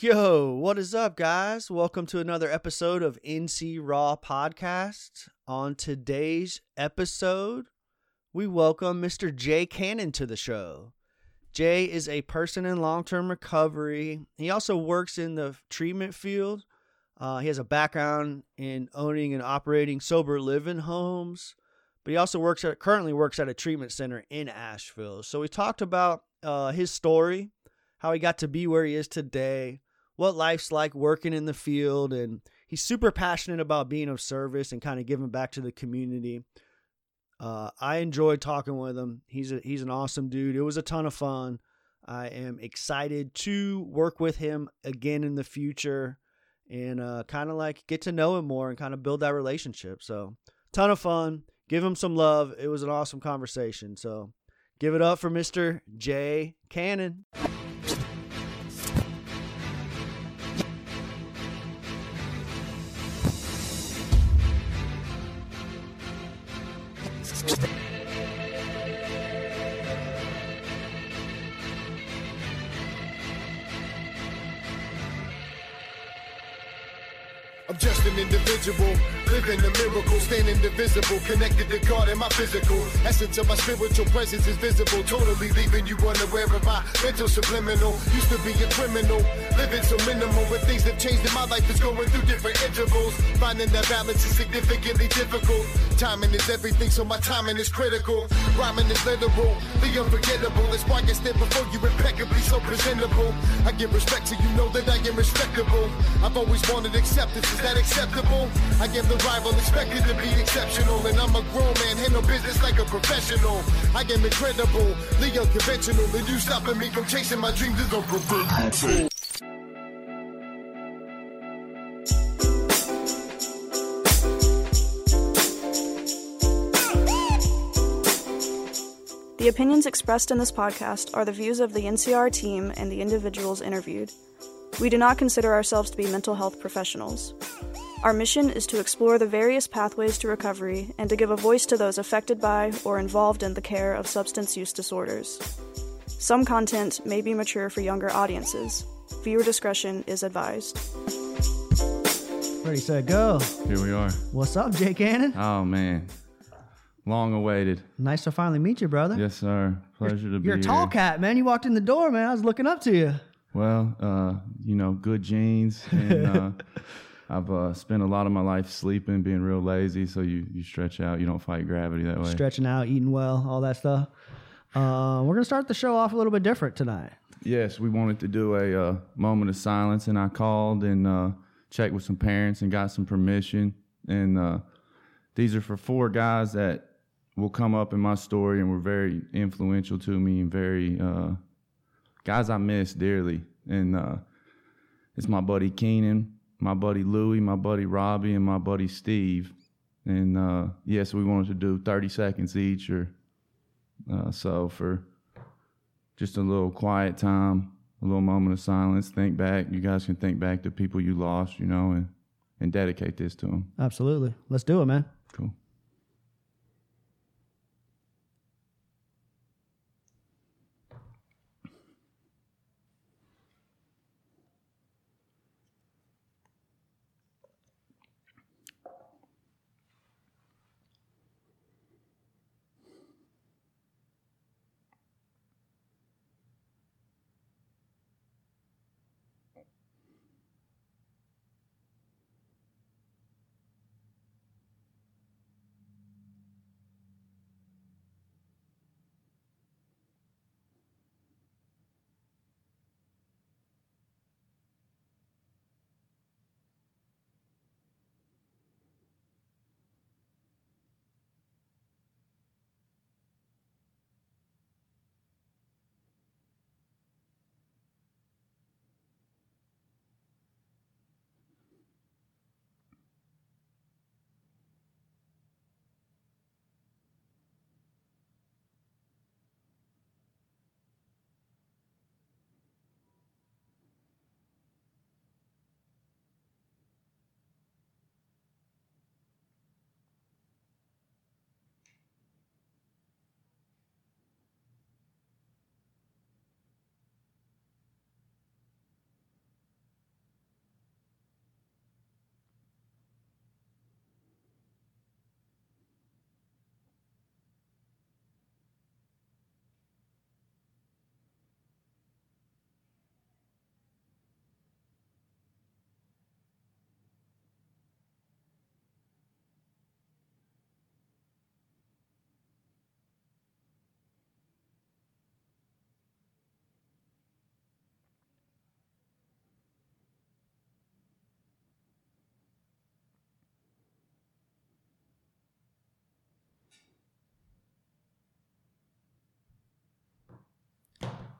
Yo, what is up, guys? Welcome to another episode of NC Raw Podcast. On today's episode, we welcome Mr. Jay Cannon to the show. Jay is a person in long term recovery. He also works in the treatment field. Uh, he has a background in owning and operating sober living homes, but he also works at currently works at a treatment center in Asheville. So we talked about uh, his story, how he got to be where he is today, what life's like working in the field, and he's super passionate about being of service and kind of giving back to the community. Uh, I enjoyed talking with him. He's a, he's an awesome dude. It was a ton of fun. I am excited to work with him again in the future and uh, kind of like get to know him more and kind of build that relationship. So, ton of fun. Give him some love. It was an awesome conversation. So, give it up for Mr. Jay Cannon. Individual, living a miracle, standing indivisible, connected to God and my physical. Essence of my spiritual presence is visible, totally leaving you unaware of my mental subliminal. Used to be a criminal, living so minimal, but things have changed in my life. Is going through different intervals, finding that balance is significantly difficult. Timing is everything, so my timing is critical. Rhyming is literal, the unforgettable. That's why I stand before you impeccably, so presentable. I give respect to you, know that I am respectable. I've always wanted acceptance, is that acceptable? I am the rival, expected to be exceptional, and I'm a grown man, handle business like a professional. I am incredible, the unconventional, and you stopping me from chasing my dreams is unpreventable. The opinions expressed in this podcast are the views of the NCR team and the individuals interviewed. We do not consider ourselves to be mental health professionals. Our mission is to explore the various pathways to recovery and to give a voice to those affected by or involved in the care of substance use disorders. Some content may be mature for younger audiences. Viewer discretion is advised. Ready, set, go. Here we are. What's up, Jay Cannon? Oh man, long awaited. Nice to finally meet you, brother. Yes, sir. Pleasure to be here. You're a tall here. cat, man. You walked in the door, man. I was looking up to you. Well, uh, you know, good genes, and uh, I've uh, spent a lot of my life sleeping, being real lazy. So you you stretch out, you don't fight gravity that way. Stretching out, eating well, all that stuff. Uh, we're gonna start the show off a little bit different tonight. Yes, we wanted to do a uh, moment of silence, and I called and uh, checked with some parents and got some permission. And uh, these are for four guys that will come up in my story and were very influential to me and very uh, guys I miss dearly. And uh, it's my buddy Keenan, my buddy Louie, my buddy Robbie, and my buddy Steve. And uh, yes, we wanted to do 30 seconds each, or uh, so for just a little quiet time, a little moment of silence. Think back. You guys can think back to people you lost, you know, and and dedicate this to them. Absolutely. Let's do it, man.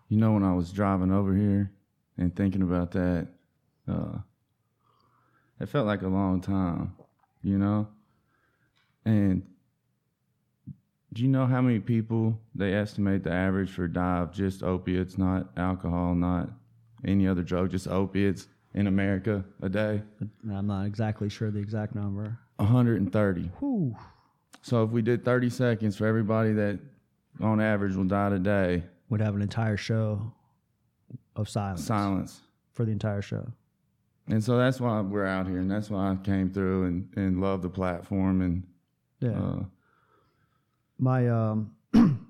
You know, when I was driving over here and thinking about that, uh, it felt like a long time, you know? And do you know how many people they estimate the average for die of just opiates, not alcohol, not any other drug, just opiates in America a day? I'm not exactly sure the exact number. 130. Whew. So if we did 30 seconds for everybody that on average will die today, Would have an entire show of silence silence. for the entire show. And so that's why we're out here, and that's why I came through and, and love the platform. And Yeah. uh, my um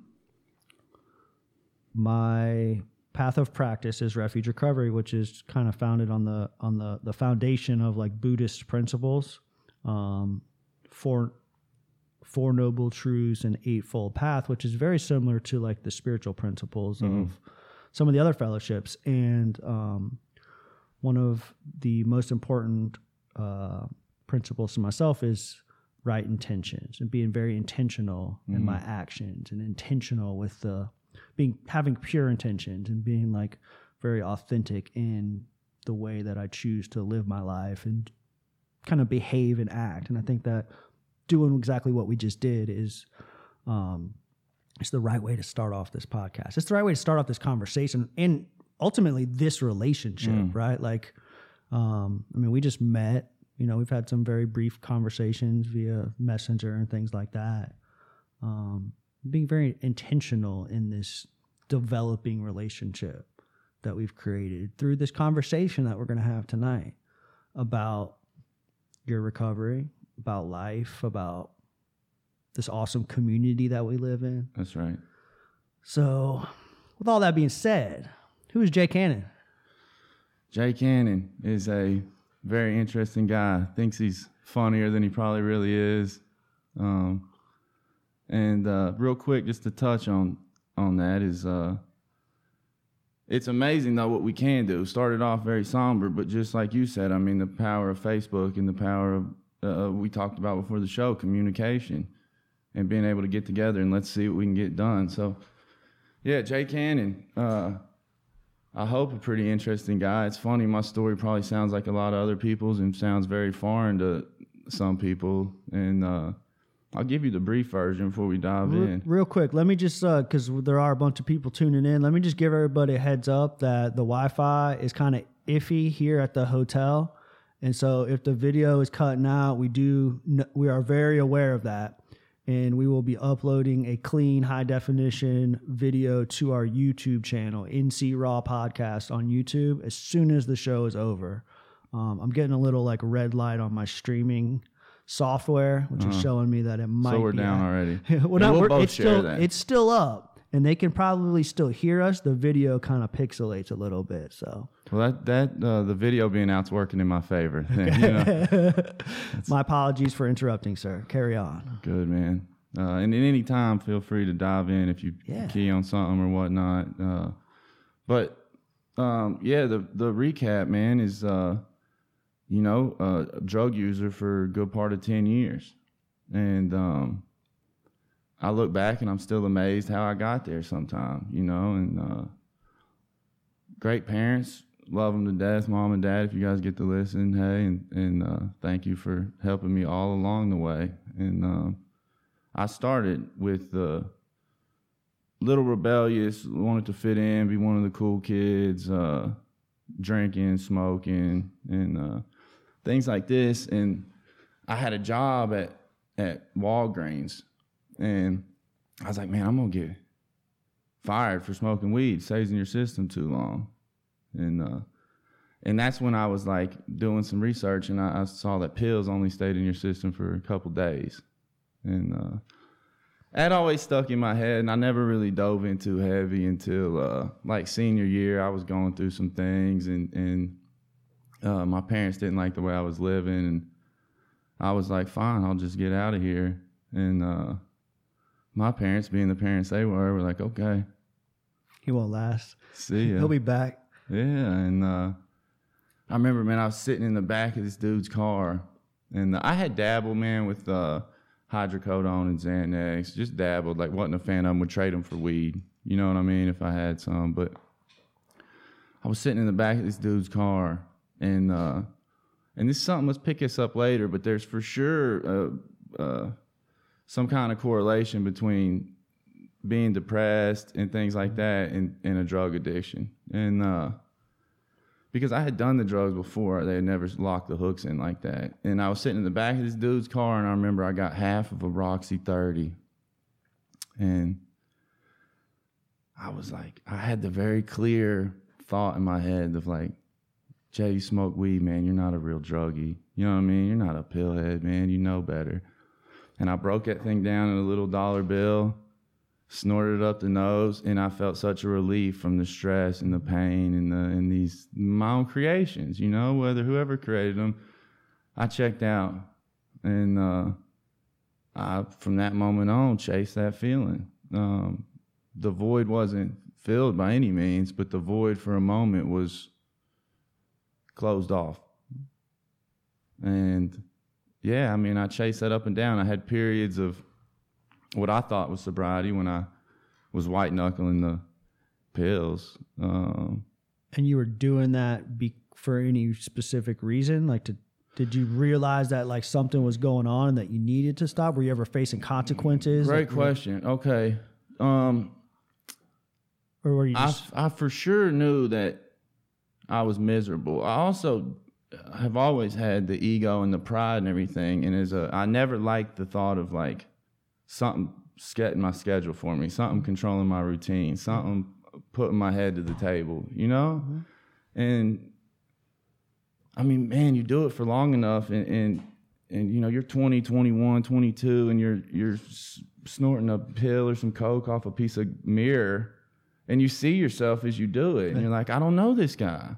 my path of practice is refuge recovery which is kind of founded on the on the the foundation of like buddhist principles um four four noble truths and eightfold path which is very similar to like the spiritual principles of some of the other fellowships. And um one of the most important uh principles to myself is right intentions and being very intentional in my actions and intentional with the being having pure intentions and being like very authentic in the way that I choose to live my life and kind of behave and act. And I think that doing exactly what we just did is um it's the right way to start off this podcast. It's the right way to start off this conversation and ultimately this relationship, right? Like um I mean we just met you know, we've had some very brief conversations via messenger and things like that. Um, being very intentional in this developing relationship that we've created through this conversation that we're going to have tonight about your recovery, about life, about this awesome community that we live in. that's right. So, with all that being said, who is Jay Cannon? Jay Cannon is a very interesting guy. Thinks he's funnier than he probably really is. Um, and uh, real quick, just to touch on on that is, uh, it's amazing though what we can do. Started off very somber, but just like you said, I mean the power of Facebook and the power of uh, we talked about before the show, communication, and being able to get together and let's see what we can get done. So, yeah, Jay Cannon. Uh, I hope a pretty interesting guy. It's funny, my story probably sounds like a lot of other people's and sounds very foreign to some people. And uh, I'll give you the brief version before we dive Re- in. Real quick, let me just because there are a bunch of people tuning in. Let me just give everybody a heads up that the Wi-Fi is kind of iffy here at the hotel, and so if the video is cutting out, we do we are very aware of that, and we will be uploading a clean, high definition video to our YouTube channel, NC Raw Podcast on YouTube, as soon as the show is over. Um, I'm getting a little like red light on my streaming software, which is showing me that it might. So we're be down at- already. well, not, we'll we're- both it's share still that. it's still up, and they can probably still hear us. The video kind of pixelates a little bit, so Well, that that uh, the video being out's working in my favor. Then, you know? my apologies for interrupting, sir. Carry on. Good man. Uh, and at any time, feel free to dive in if you Yeah. key on something or whatnot. Uh, but um, yeah, the the recap, man, is uh, you know a drug user for a good part of ten years, and um, I look back and I'm still amazed how I got there. Sometime, you know, and uh, great parents, love them to death, mom and dad. If you guys get to listen, hey, and and uh, thank you for helping me all along the way. And um, I started with the little rebellious, wanted to fit in, be one of the cool kids, uh, drinking, smoking, and uh, things like this. And I had a job at at Walgreens, and I was like, man, I'm gonna get fired for smoking weed. Stays in your system too long, and uh, and that's when I was like doing some research, and I, I saw that pills only stayed in your system for a couple days, and uh, that always stuck in my head, and I never really dove into heavy until uh, like senior year. I was going through some things, and and uh, my parents didn't like the way I was living, and I was like, fine, I'll just get out of here. And uh, my parents, being the parents they were, were like, okay, He won't last. see ya. He'll be back. Yeah, and uh, I remember, man, I was sitting in the back of this dude's car, and I had dabbled, man, with uh, hydrocodone and Xanax. Just dabbled, like wasn't a fan of them. Would trade them for weed. You know what I mean? If I had some, but I was sitting in the back of this dude's car, and uh, and this is something. Let's pick this up later, but there's for sure uh, uh, some kind of correlation between being depressed and things like that and, and a drug addiction. And uh, because I had done the drugs before, they had never locked the hooks in like that. And I was sitting in the back of this dude's car, and I remember I got half of a Roxy 30. And I was like, I had the very clear thought in my head of like, Jay, you smoke weed, man. You're not a real druggie. You know what I mean? You're not a pillhead, man. You know better. And I broke that thing down in a little dollar bill, snorted it up the nose, and I felt such a relief from the stress and the pain and the and these my own creations. You know, whether whoever created them, I checked out, and uh, I from that moment on chased that feeling. Um, the void wasn't filled by any means, but the void for a moment was closed off. And yeah, I mean, I chased that up and down. I had periods of what I thought was sobriety when I was white knuckling the pills. Um, and you were doing that be- for any specific reason? Like, to, did you realize that like something was going on and that you needed to stop? Were you ever facing consequences? Great like, question. Okay. Um, or were you I, I for sure knew that I was miserable. I also have always had the ego and the pride and everything. And as a, I never liked the thought of like something getting my schedule for me, something controlling my routine, something putting my head to the table, you know? Mm-hmm. And I mean, man, you do it for long enough and, and, and you know, you're 20, 21, 22, and you're, you're snorting a pill or some coke off a piece of mirror and you see yourself as you do it and you're like i don't know this guy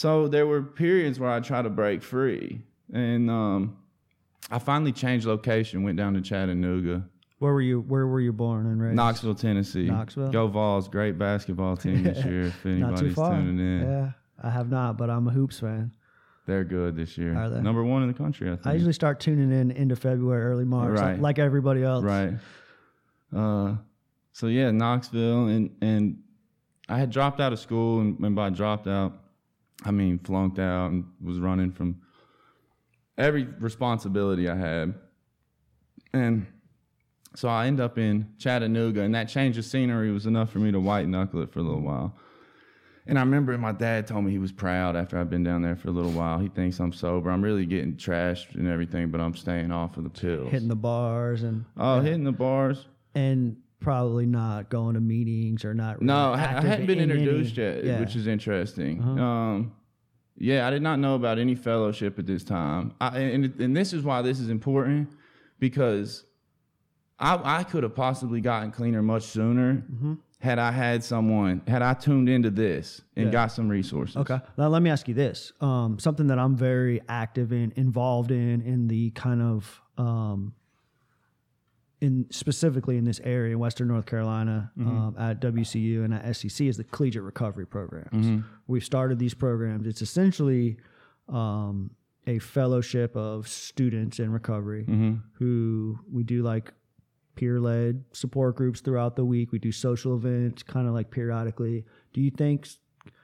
so there were periods where i tried to break free and um, i finally changed location went down to chattanooga where were you? Where were you born and raised? knoxville tennessee Knoxville? go vols great basketball team this year if Not too anybody's far. tuning in Yeah, I have not, but I'm a hoops fan. they're good this year Are they? number one in the country i think I usually start tuning in into February, early March, like, like everybody else. Right. Uh, so yeah, Knoxville, and and I had dropped out of school, and, and by dropped out, I mean flunked out, and was running from every responsibility I had, and so I end up in Chattanooga, and that change of scenery was enough for me to white knuckle it for a little while. And I remember my dad told me he was proud after I'd been down there for a little while. He thinks I'm sober. I'm really getting trashed and everything, but I'm staying off of the pills. Hitting the bars and Oh, hitting the bars. and probably not going to meetings or not. No, really I, I hadn't been in any- introduced yet, Yeah. Uh-huh. which is interesting. Um, yeah, I did not know about any fellowship at this time, I, and and this is why this is important because I I could have possibly gotten cleaner much sooner Mm-hmm. had I had someone had I tuned into this and Yeah. got some resources. Okay. Now let me ask you this: um, something that I'm very active in, involved in, in the kind of um, in specifically in this area, in Western North Carolina, um, at WCU and at SEC, is the collegiate recovery programs. We've started these programs. It's essentially um, a fellowship of students in recovery who we do like peer led support groups throughout the week. We do social events kind of like periodically. Do you think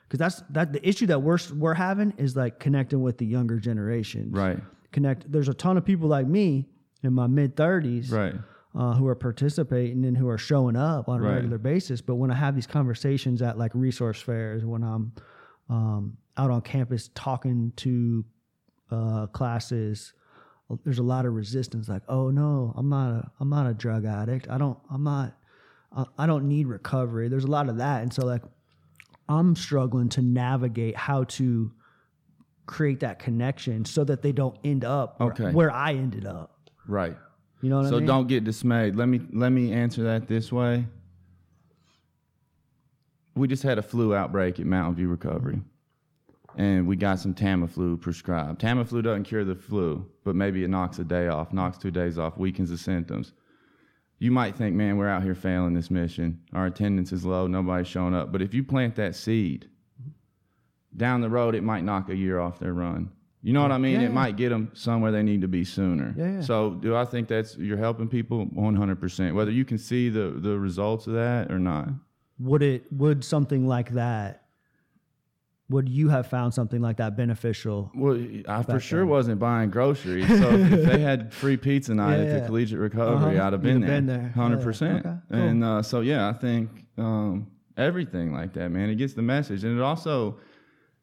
because that's that the issue that we're we're having is like connecting with the younger generation. Right. Connect. There's a ton of people like me in my mid 30s Right. Uh, who are participating and who are showing up on a Right. regular basis. But when I have these conversations at like resource fairs, when I'm um, out on campus talking to uh, classes, there's a lot of resistance. Like, oh no, I'm not a I'm not a drug addict. I don't I'm not I, I don't need recovery. There's a lot of that, and so like I'm struggling to navigate how to create that connection so that they don't end up where, where I ended up. Right. You know what So I mean? don't get dismayed. Let me let me answer that this way. We just had a flu outbreak at Mountain View Recovery, and we got some Tamiflu prescribed. Tamiflu doesn't cure the flu, but maybe it knocks a day off, knocks two days off, weakens the symptoms. You might think, man, we're out here failing this mission. Our attendance is low, nobody's showing up. But if you plant that seed, down the road, it might knock a year off their run. You know what I mean? Yeah, it might get them somewhere they need to be sooner. Yeah. So, do I think that's you're helping people 100%? Whether you can see the the results of that or not. would it would something like that would you have found something like that beneficial? Well, I for sure wasn't buying groceries. So if, they had free pizza night at the collegiate recovery, Uh-huh. I'd have been there, been there. hundred Yeah. percent. Okay, cool. And uh, so yeah, I think um, everything like that, man, it gets the message, and it also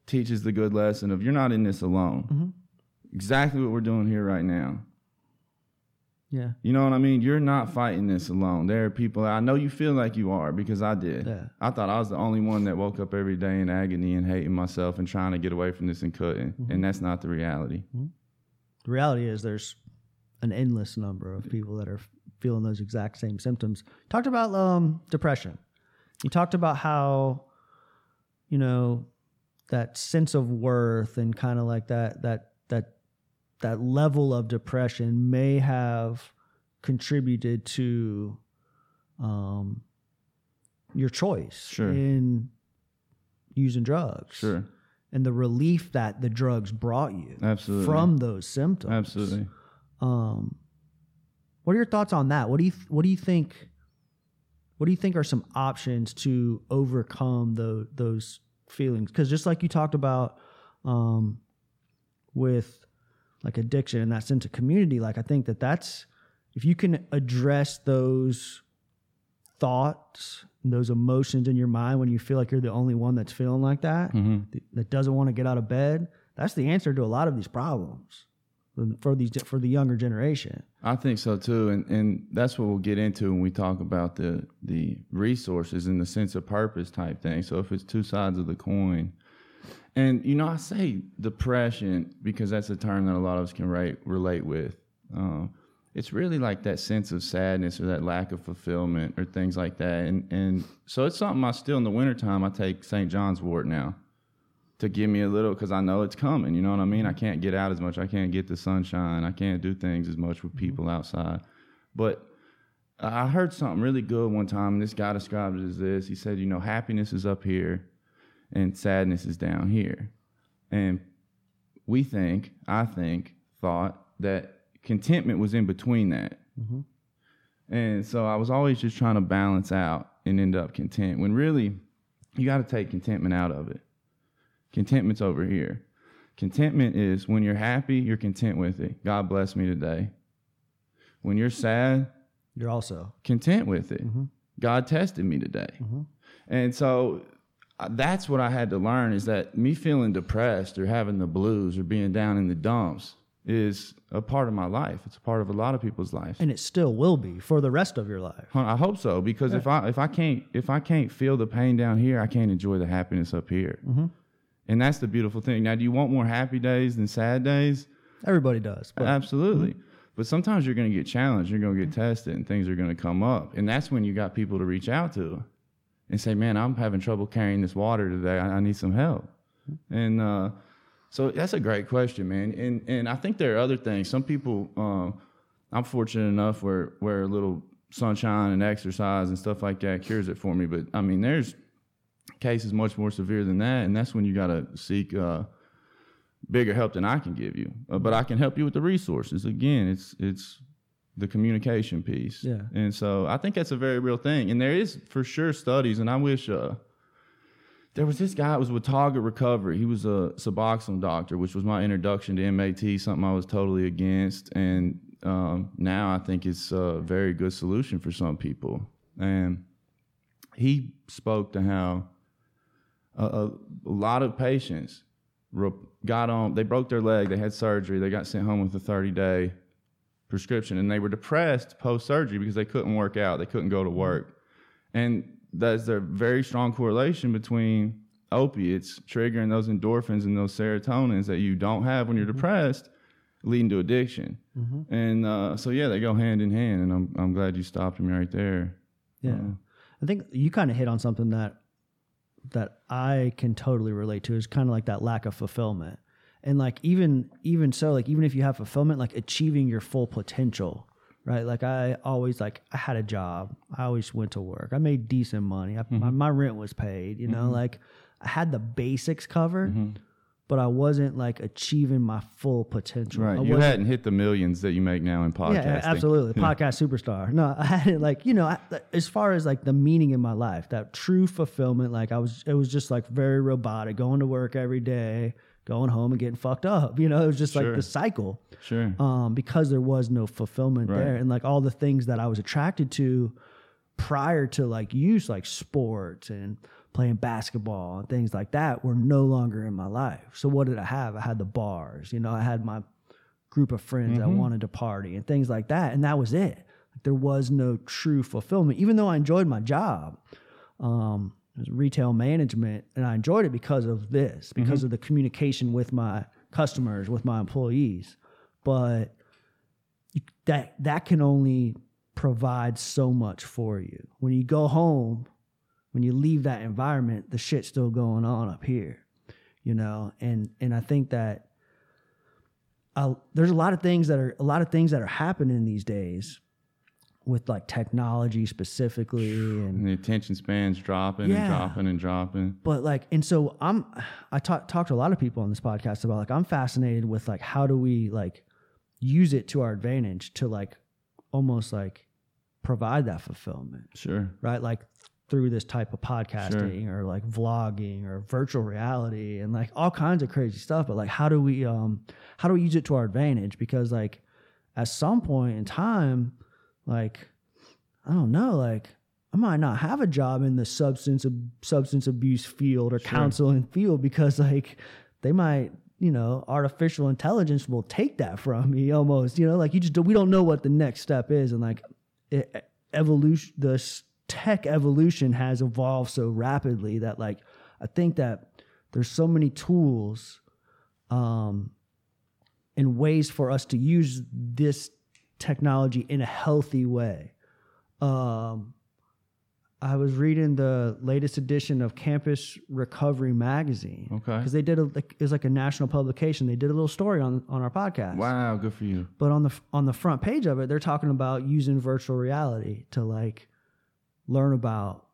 teaches the good lesson of you're not in this alone. Mm-hmm. Exactly what we're doing here right now. Yeah. You know what I mean? You're not fighting this alone. There are people. I know you feel like you are because I did. Yeah. I thought I was the only one that woke up every day in agony and hating myself and trying to get away from this and couldn't. Mm-hmm. And that's not the reality. The reality is there's an endless number of people that are feeling those exact same symptoms. Talked about um, depression. You talked about how, you know, that sense of worth and kind of like that that that that level of depression may have contributed to um, your choice Sure. in using drugs Sure. and the relief that the drugs brought you Absolutely. from those symptoms. Absolutely. Um, what are your thoughts on that? What do you What do you think? What do you think are some options to overcome those those feelings? Because just like you talked about um, with like addiction and that sense of community, like I think that that's if you can address those thoughts, those emotions in your mind when you feel like you're the only one that's feeling like that, th- that doesn't want to get out of bed. That's the answer to a lot of these problems for these for the younger generation. I think so too, and and that's what we'll get into when we talk about the the resources and the sense of purpose type thing. So if it's two sides of the coin, and you know, I say depression because that's a term that a lot of us can relate with. Um, it's really like that sense of sadness or that lack of fulfillment or things like that, and and so it's something I still in the wintertime I take St. John's wort now to give me a little because I know it's coming. You know what I mean? I mm-hmm. can't get out as much. I can't get the sunshine. I can't do things as much with mm-hmm. people outside. But I heard something really good one time. And this guy described it as this. He said, "You know, happiness is up here, and sadness is down here." And we think, I think, thought that contentment was in between that. Mm-hmm. And so I was always just trying to balance out and end up content. When really, you got to take contentment out of it. Contentment's over here. Contentment is when you're happy, you're content with it. God bless me today. When you're sad, You're also content with it. Mm-hmm. God tested me today. Mm-hmm. And so uh, that's what I had to learn is that me feeling depressed or having the blues or being down in the dumps is a part of my life. It's a part of a lot of people's life. and it still will be for the rest of your life. I hope so because if I if I can't if I can't feel the pain down here, I can't enjoy the happiness up here. Mm-hmm. And that's the beautiful thing. Now, do you want more happy days than sad days? Everybody does. But Absolutely. But sometimes you're going to get challenged. You're going to get tested, and things are going to come up. And that's when you got people to reach out to and say, "Man, I'm having trouble carrying this water today. I, I need some help." And uh, so that's a great question, man. And and I think there are other things. Some people, um, I'm fortunate enough where where a little sunshine and exercise and stuff like that cures it for me. But I mean, there's cases much more severe than that, and that's when you got to seek. Uh, bigger help than I can give you. Uh, but I can help you with the resources. Again, it's it's the communication piece. Yeah. And so I think that's a very real thing. And there is for sure studies, and I wish uh there was this guy, it was with Target Recovery. He was a Suboxone doctor, which was my introduction to MAT, something I was totally against. And um, now I think it's a very good solution for some people. And he spoke to how a, a, lot of patients got on, they broke their leg, they had surgery, they got sent home with a 30 day prescription, and they were depressed post surgery because they couldn't work out, they couldn't go to mm-hmm. work. And there's a very strong correlation between opiates triggering those endorphins and those serotonins that you don't have when you're mm-hmm. depressed, leading to addiction. Mm-hmm. And uh, so, yeah, they go hand in hand. And I'm, I'm glad you stopped me right there. Yeah. Uh, I think you kind of hit on something that that I can totally relate to is kind of like that lack of fulfillment. And like even even so like even if you have fulfillment like achieving your full potential, right? Like I always like I had a job. I always went to work. I made decent money. I, mm-hmm. my, my rent was paid, you know, mm-hmm. like I had the basics covered. Mm-hmm. But I wasn't like achieving my full potential. I Right. You wasn't- hadn't hit the millions that you make now in podcasting. yeah, absolutely. Podcast superstar. No, I had it like, you know, I, as far as like the meaning in my life, that true fulfillment, like I was, it was just like very robotic, going to work every day, going home and getting fucked up. You know, it was just like the cycle Sure. um, because there was no fulfillment Right. there. And like all the things that I was attracted to prior to like use, like sports and playing basketball and things like that, were no longer in my life. So what did I have? I had the bars, you know, I had my group of friends that wanted to party and things like that. And that was it. There was no true fulfillment, even though I enjoyed my job. Um, it was retail management, and I enjoyed it because of this, because of the communication with my customers, with my employees. But that that can only provide so much for you. When you go home, when you leave that environment, the shit's still going on up here, you know. And and I think that uh, there's a lot of things that are a lot of things that are happening these days with like technology specifically and and the attention span's dropping Yeah. and dropping and dropping. but like and so i'm i talk talk to a lot of people on this podcast about like i'm fascinated with like how do we like use it to our advantage to like almost like provide that fulfillment Sure. right like through this type of podcasting or like vlogging or virtual reality and like all kinds of crazy stuff but like how do we um how do we use it to our advantage? Because like at some point in time like i don't know like i might not have a job in the substance of substance abuse field or counseling field because like they might you know artificial intelligence will take that from me almost you know? Like you just we don't know what the next step is and like it, evolution the tech evolution has evolved so rapidly that like i think that there's so many tools um and ways for us to use this technology in a healthy way um I was reading the latest edition of Campus Recovery magazine. Okay. Because they did a like, it was like a national publication. They did a little story on on our podcast. Wow, good for you. But on the on the front page of it, they're talking about using virtual reality to like learn about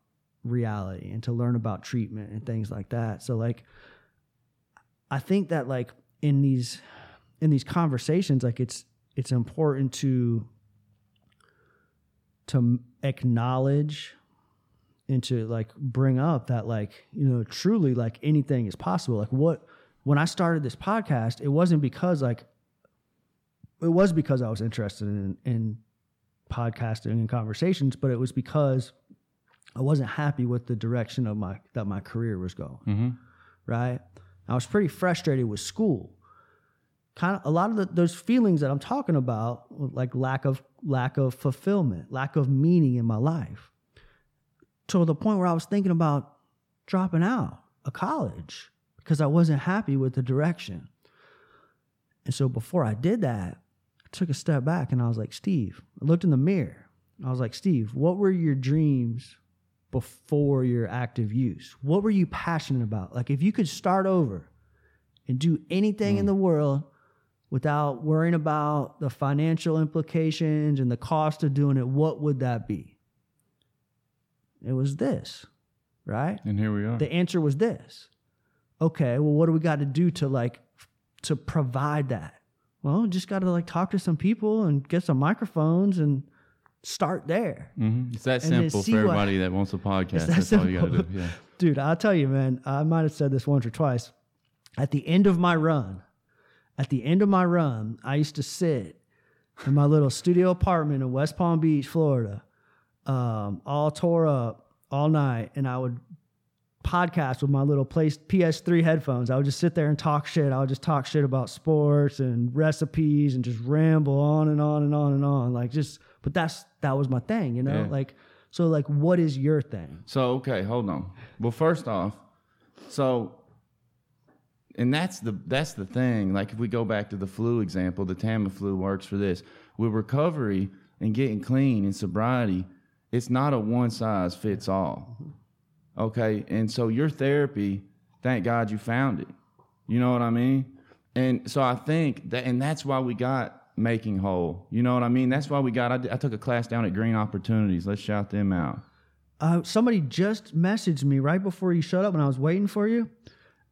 reality and to learn about treatment and things like that. So like I think that like in these in these conversations like it's it's important to to acknowledge and to like bring up that like you know truly like anything is possible like what when i started this podcast it wasn't because like it was because i was interested in in podcasting and conversations but it was because i wasn't happy with the direction of my that my career was going Mm-hmm. right i was pretty frustrated with school kind of a lot of the, those feelings that i'm talking about like lack of lack of fulfillment lack of meaning in my life to the point where I was thinking about dropping out of college because I wasn't happy with the direction. And so before I did that, took a step back and I was like, Steve, I looked in the mirror. I was like, Steve, what were your dreams before your active use? What were you passionate about? Like, if you could start over and do anything in mm. the world without worrying about the financial implications and the cost of doing it, what would that be? It was this, right? And here we are. The answer was this. Okay, well, what do we got to do to like to provide that? Well, just got to like talk to some people and get some microphones and start there. hmm It's that simple for what- everybody that wants a podcast. that That's all you got to do. Yeah. Dude, I'll tell you, man, I might have said this once or twice. At the end of my run, at the end of my run, I used to sit in my little studio apartment in West Palm Beach, Florida, um, all tore up all night, and I would podcast with my little place PS3 headphones. I would just sit there and talk shit. I would just talk shit about sports and recipes and just ramble on and on and on and on. Like just but that's that was my thing, you know? Yeah. Like so like what is your thing? So okay, hold on. Well, first off, so and that's the that's the thing. Like if we go back to the flu example, the Tamiflu works for this. With recovery and getting clean and sobriety, it's not a one size fits all. Okay, and so your therapy, thank God you found it. You know what I mean? And so I think that, and that's why we got making whole. You know what I mean? That's why we got. I, I took a class down at Green Opportunities. Let's shout them out. Uh, somebody just messaged me right before you showed up when I was waiting for you.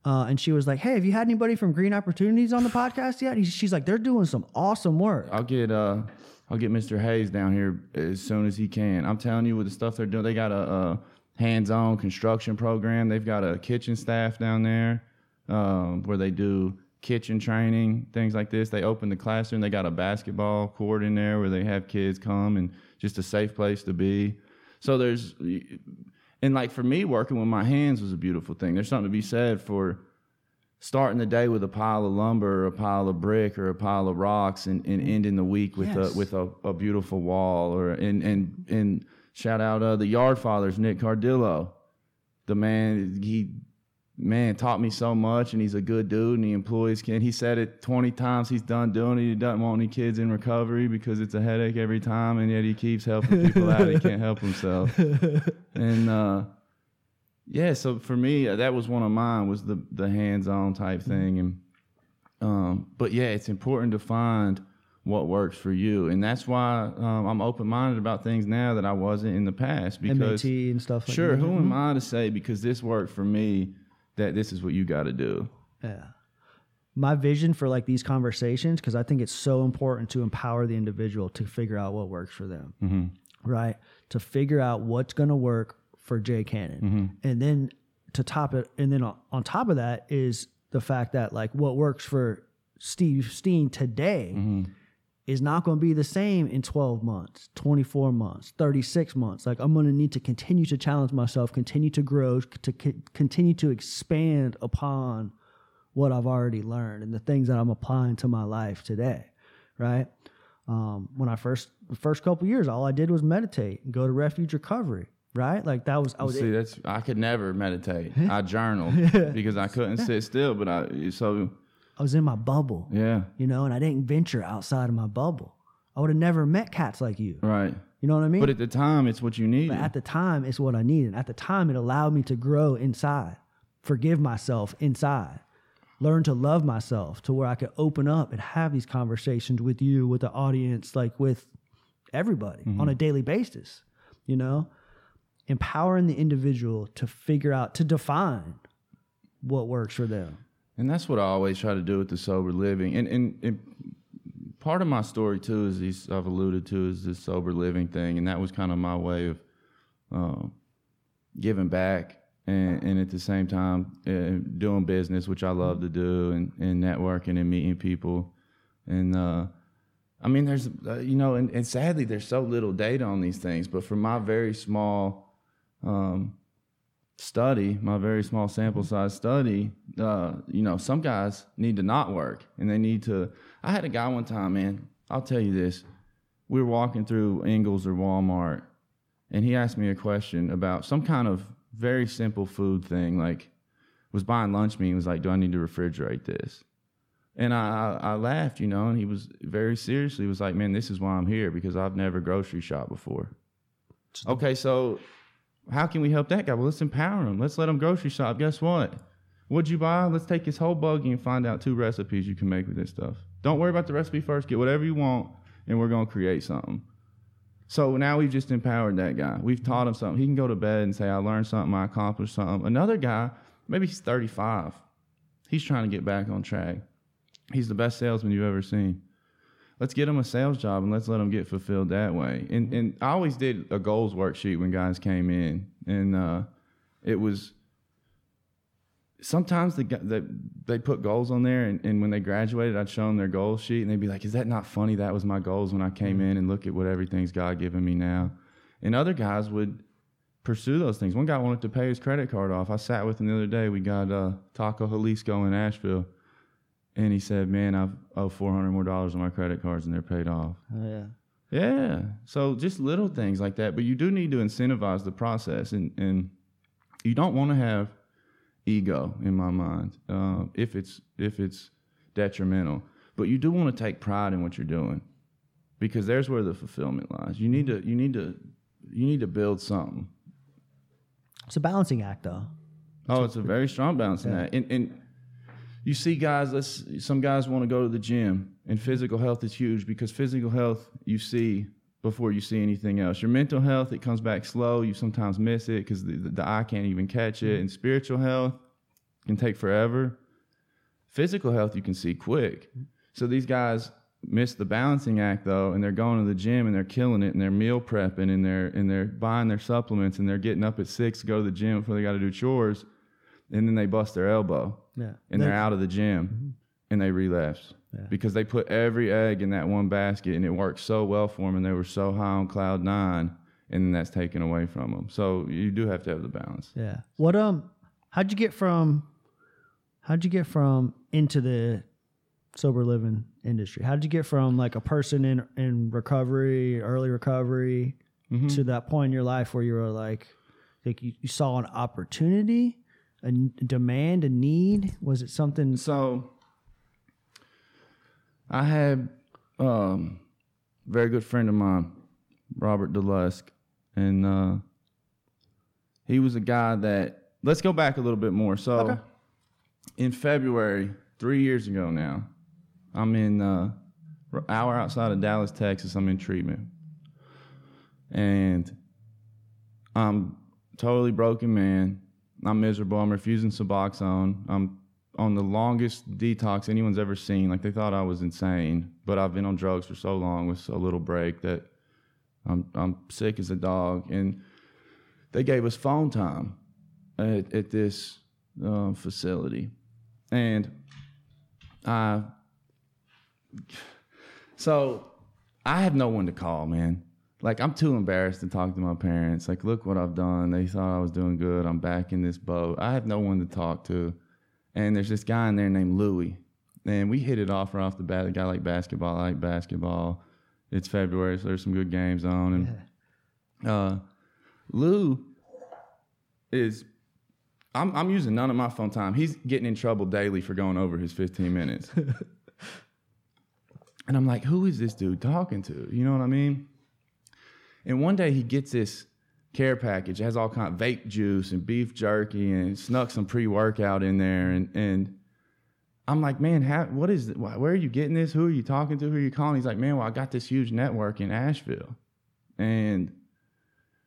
Uh, and she was like, "Hey, have you had anybody from Green Opportunities on the podcast yet?" He's, she's like, "They're doing some awesome work." I'll get uh I'll get Mr. Hayes down here as soon as he can. I'm telling you, with the stuff they're doing, they got a, a hands-on construction program. They've got a kitchen staff down there um, where they do kitchen training, things like this. They open the classroom. They got a basketball court in there where they have kids come and just a safe place to be. So there's and like for me, working with my hands was a beautiful thing. There's something to be said for starting the day with a pile of lumber or a pile of brick or a pile of rocks and, and ending the week with Yes. a with a, a beautiful wall or and and and shout out uh, the yard fathers Nick Cardillo. The man he man taught me so much and he's a good dude and he employs kids. He said it 20 times he's done doing it. He doesn't want any kids in recovery because it's a headache every time and yet he keeps helping people out. He can't help himself. And uh yeah so for me uh, that was one of mine was the the hands-on type thing and um but yeah it's important to find what works for you and that's why um, i'm open-minded about things now that i wasn't in the past because MAT and stuff like sure that. who am i to say because this worked for me that this is what you got to do Yeah. My vision for like these conversations, because I think it's so important to empower the individual to figure out what works for them, Mm-hmm. right? To figure out what's going to work for Jay Cannon. Mm-hmm. And then to top it, and then on, on top of that is the fact that like what works for Steve Steen today Mm-hmm. Is not going to be the same in 12 months, 24 months, 36 months. Like I'm going to need to continue to challenge myself, continue to grow, to c- continue to expand upon what I've already learned and the things that I'm applying to my life today, right? Um, when I first the first couple years, all I did was meditate and go to refuge recovery, right? Like that was I was see that's i could never meditate i journaled because i couldn't sit still but i so I was in my bubble, yeah you know, and I didn't venture outside of my bubble. I would have never met cats like you. right You know what I mean? but at the time it's what you need But at the time, it's what I needed. At the time, it allowed me to grow inside, forgive myself inside, learn to love myself to where I could open up and have these conversations with you, with the audience, like with everybody mm-hmm. on a daily basis, you know? Empowering the individual to figure out, to define what works for them. And that's what I always try to do with the sober living. And and, and part of my story too is these I've alluded to is this sober living thing, and that was kind of my way of um, giving back and, and at the same time uh, doing business, which I love to do, and, and networking and meeting people. And uh, I mean, there's uh, you know, and, and sadly, there's so little data on these things. But from my very small um, study, my very small sample size study, uh, you know, some guys need to not work and they need to. I had a guy one time, man, I'll tell you this. We were walking through Ingles or Walmart and he asked me a question about some kind of very simple food thing, like was buying lunch meat and was like, Do I need to refrigerate this? And I, I, I laughed, you know, and he was very seriously was like, Man, this is why I'm here because I've never grocery shopped before. Okay, so how can we help that guy? Well, let's empower him. Let's let him grocery shop. Guess what? What'd you buy? Let's take his whole buggy and find out two recipes you can make with this stuff. Don't worry about the recipe first. Get whatever you want, and we're gonna create something. So now we've just empowered that guy. We've taught him something. He can go to bed and say, "I learned something. I accomplished something." Another guy, maybe he's 35. He's trying to get back on track. He's the best salesman you've ever seen. Let's get them a sales job and let's let him get fulfilled that way. And and I always did a goals worksheet when guys came in, and uh, it was sometimes the, gu- the they put goals on there, and, and when they graduated, I'd show them their goal sheet, and they'd be like, "Is that not funny? That was my goals when I came in, and look at what everything's God given me now." And other guys would pursue those things. One guy wanted to pay his credit card off. I sat with him the other day. We got uh, Taco Jalisco in Asheville, and he said, "Man, I've owe four hundred more dollars on my credit cards, and they're paid off." Oh, yeah. Yeah. So just little things like that. But you do need to incentivize the process. And, and you don't want to have ego in my mind uh, if it's if it's detrimental. But you do want to take pride in what you're doing because there's where the fulfillment lies. You need to you need to you need to build something. It's a balancing act, though. Oh, it's a very strong balancing in that. And, and you see guys, let's some guys want to go to the gym, and physical health is huge because physical health you see before you see anything else. Your mental health, it comes back slow. You sometimes miss it because the, the, eye can't even catch it. And spiritual health, can take forever. Physical health you can see quick. So these guys miss the balancing act though, and they're going to the gym and they're killing it and they're meal prepping and they're and they're buying their supplements and they're getting up at six to go to the gym before they got to do chores, and then they bust their elbow Yeah. and they're out of the gym and they relapse Yeah. because they put every egg in that one basket and it worked so well for them and they were so high on cloud nine and that's taken away from them. So you do have to have the balance. Yeah. What um how'd you get from how'd you get from into the sober living industry? How did you get from like a person in in recovery, early recovery to that point in your life where you were like like you, you saw an opportunity, a demand, a need? Was it something So I had um, a very good friend of mine, Robert Delusk, and uh, he was a guy that. Let's go back a little bit more. So Okay. in February, three years ago now, I'm in uh, hour outside of Dallas, Texas. I'm in treatment, and I'm totally broken, man. I'm miserable. I'm refusing Suboxone. I'm on the longest detox anyone's ever seen. Like they thought I was insane, but I've been on drugs for so long with so little break that I'm I'm sick as a dog. And they gave us phone time at, at this uh, facility, and I. So I have no one to call, man. Like I'm too embarrassed to talk to my parents. Like, look what I've done. They thought I was doing good. I'm back in this boat. I have no one to talk to. And there's this guy in there named Louie. And we hit it off right off the bat. The guy like basketball, I like basketball. It's February, so there's some good games on. And uh, Lou is I'm I'm using none of my phone time. He's getting in trouble daily for going over his 15 minutes. and I'm like, who is this dude talking to? You know what I mean? And one day he gets this care package. It has all kind of vape juice and beef jerky and snuck some pre-workout in there. And and I'm like, man, how, what is? Why- Where are you getting this? Who are you talking to? Who are you calling? He's like, man, well, I got this huge network in Asheville, and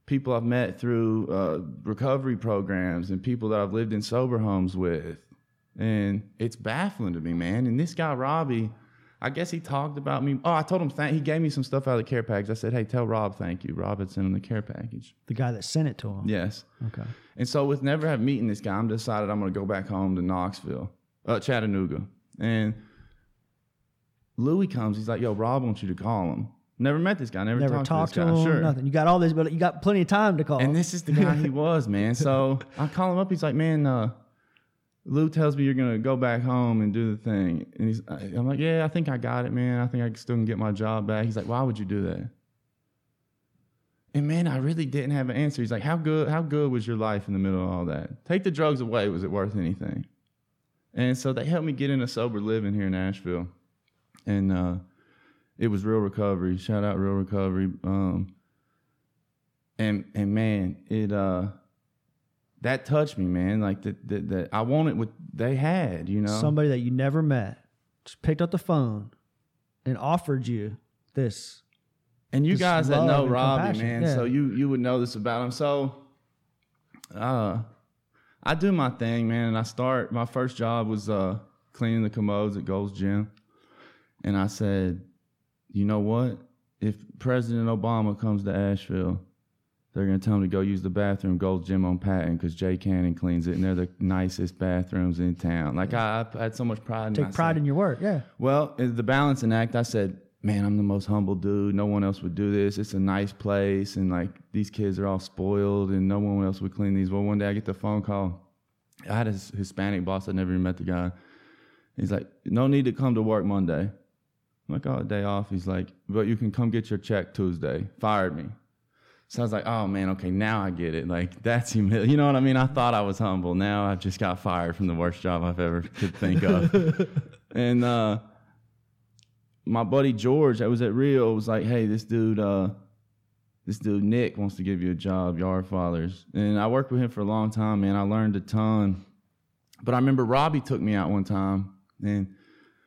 people I've met through uh, recovery programs and people that I've lived in sober homes with, and it's baffling to me, man. And this guy Robbie. I guess he talked about me. Oh, I told him thank. He gave me some stuff out of the care package. I said, "Hey, tell Rob thank you." Rob had sent him the care package. the guy that sent it to him? Yes. Okay. And so with never have meeting this guy, I'm decided I'm gonna go back home to Knoxville, uh, Chattanooga. And Louis comes. He's like, "Yo, Rob wants you to call him." Never met this guy. Never, Never talked, talked to to this guy. him, Sure. nothing. You got all this, but you got plenty of time to call. And this is the guy he was, man. So I call him up. He's like, "Man, uh, Lou tells me you're gonna go back home and do the thing." And he's, I'm like, "Yeah, I think I got it, man. I think I still can get my job back." He's like, "Why would you do that?" And man, I really didn't have an answer. He's like, "How good? How good was your life in the middle of all that? Take the drugs away. Was it worth anything?" And so they helped me get into sober living here in Asheville, and uh, it was real recovery. Shout out real recovery. Um, and and man, it uh, that touched me, man. Like that that, that I wanted what they had, you know. somebody that you never met just picked up the phone and offered you this. And you Just guys that know Robbie, man, yeah. so you you would know this about him. So, uh, I do my thing, man, and I start. My first job was uh cleaning the commodes at Gold's Gym, and I said, you know what? If President Obama comes to Asheville, they're gonna tell him to go use the bathroom Gold's Gym on Patton because Jay Cannon cleans it, and they're the nicest bathrooms in town. Like I, I had so much pride. in Take myself. pride in your work. Yeah. Well, the balancing act, I said, man, I'm the most humble dude. No one else would do this. It's a nice place. And like these kids are all spoiled and no one else would clean these. Well, one day I get the phone call. I had a Hispanic boss. I'd never even met the guy. He's like, no need to come to work Monday. I'm like, oh, a day off. He's like, but you can come get your check Tuesday. Fired me. So I was like, oh man, okay, now I get it. Like that's. You know what I mean? I thought I was humble. Now I've just got fired from the worst job I've ever could think of. and uh, my buddy George, that was at Rio, was like, hey, this dude, uh, this dude Nick wants to give you a job, Yard Fathers. And I worked with him for a long time, man. I learned a ton. But I remember Robbie took me out one time, and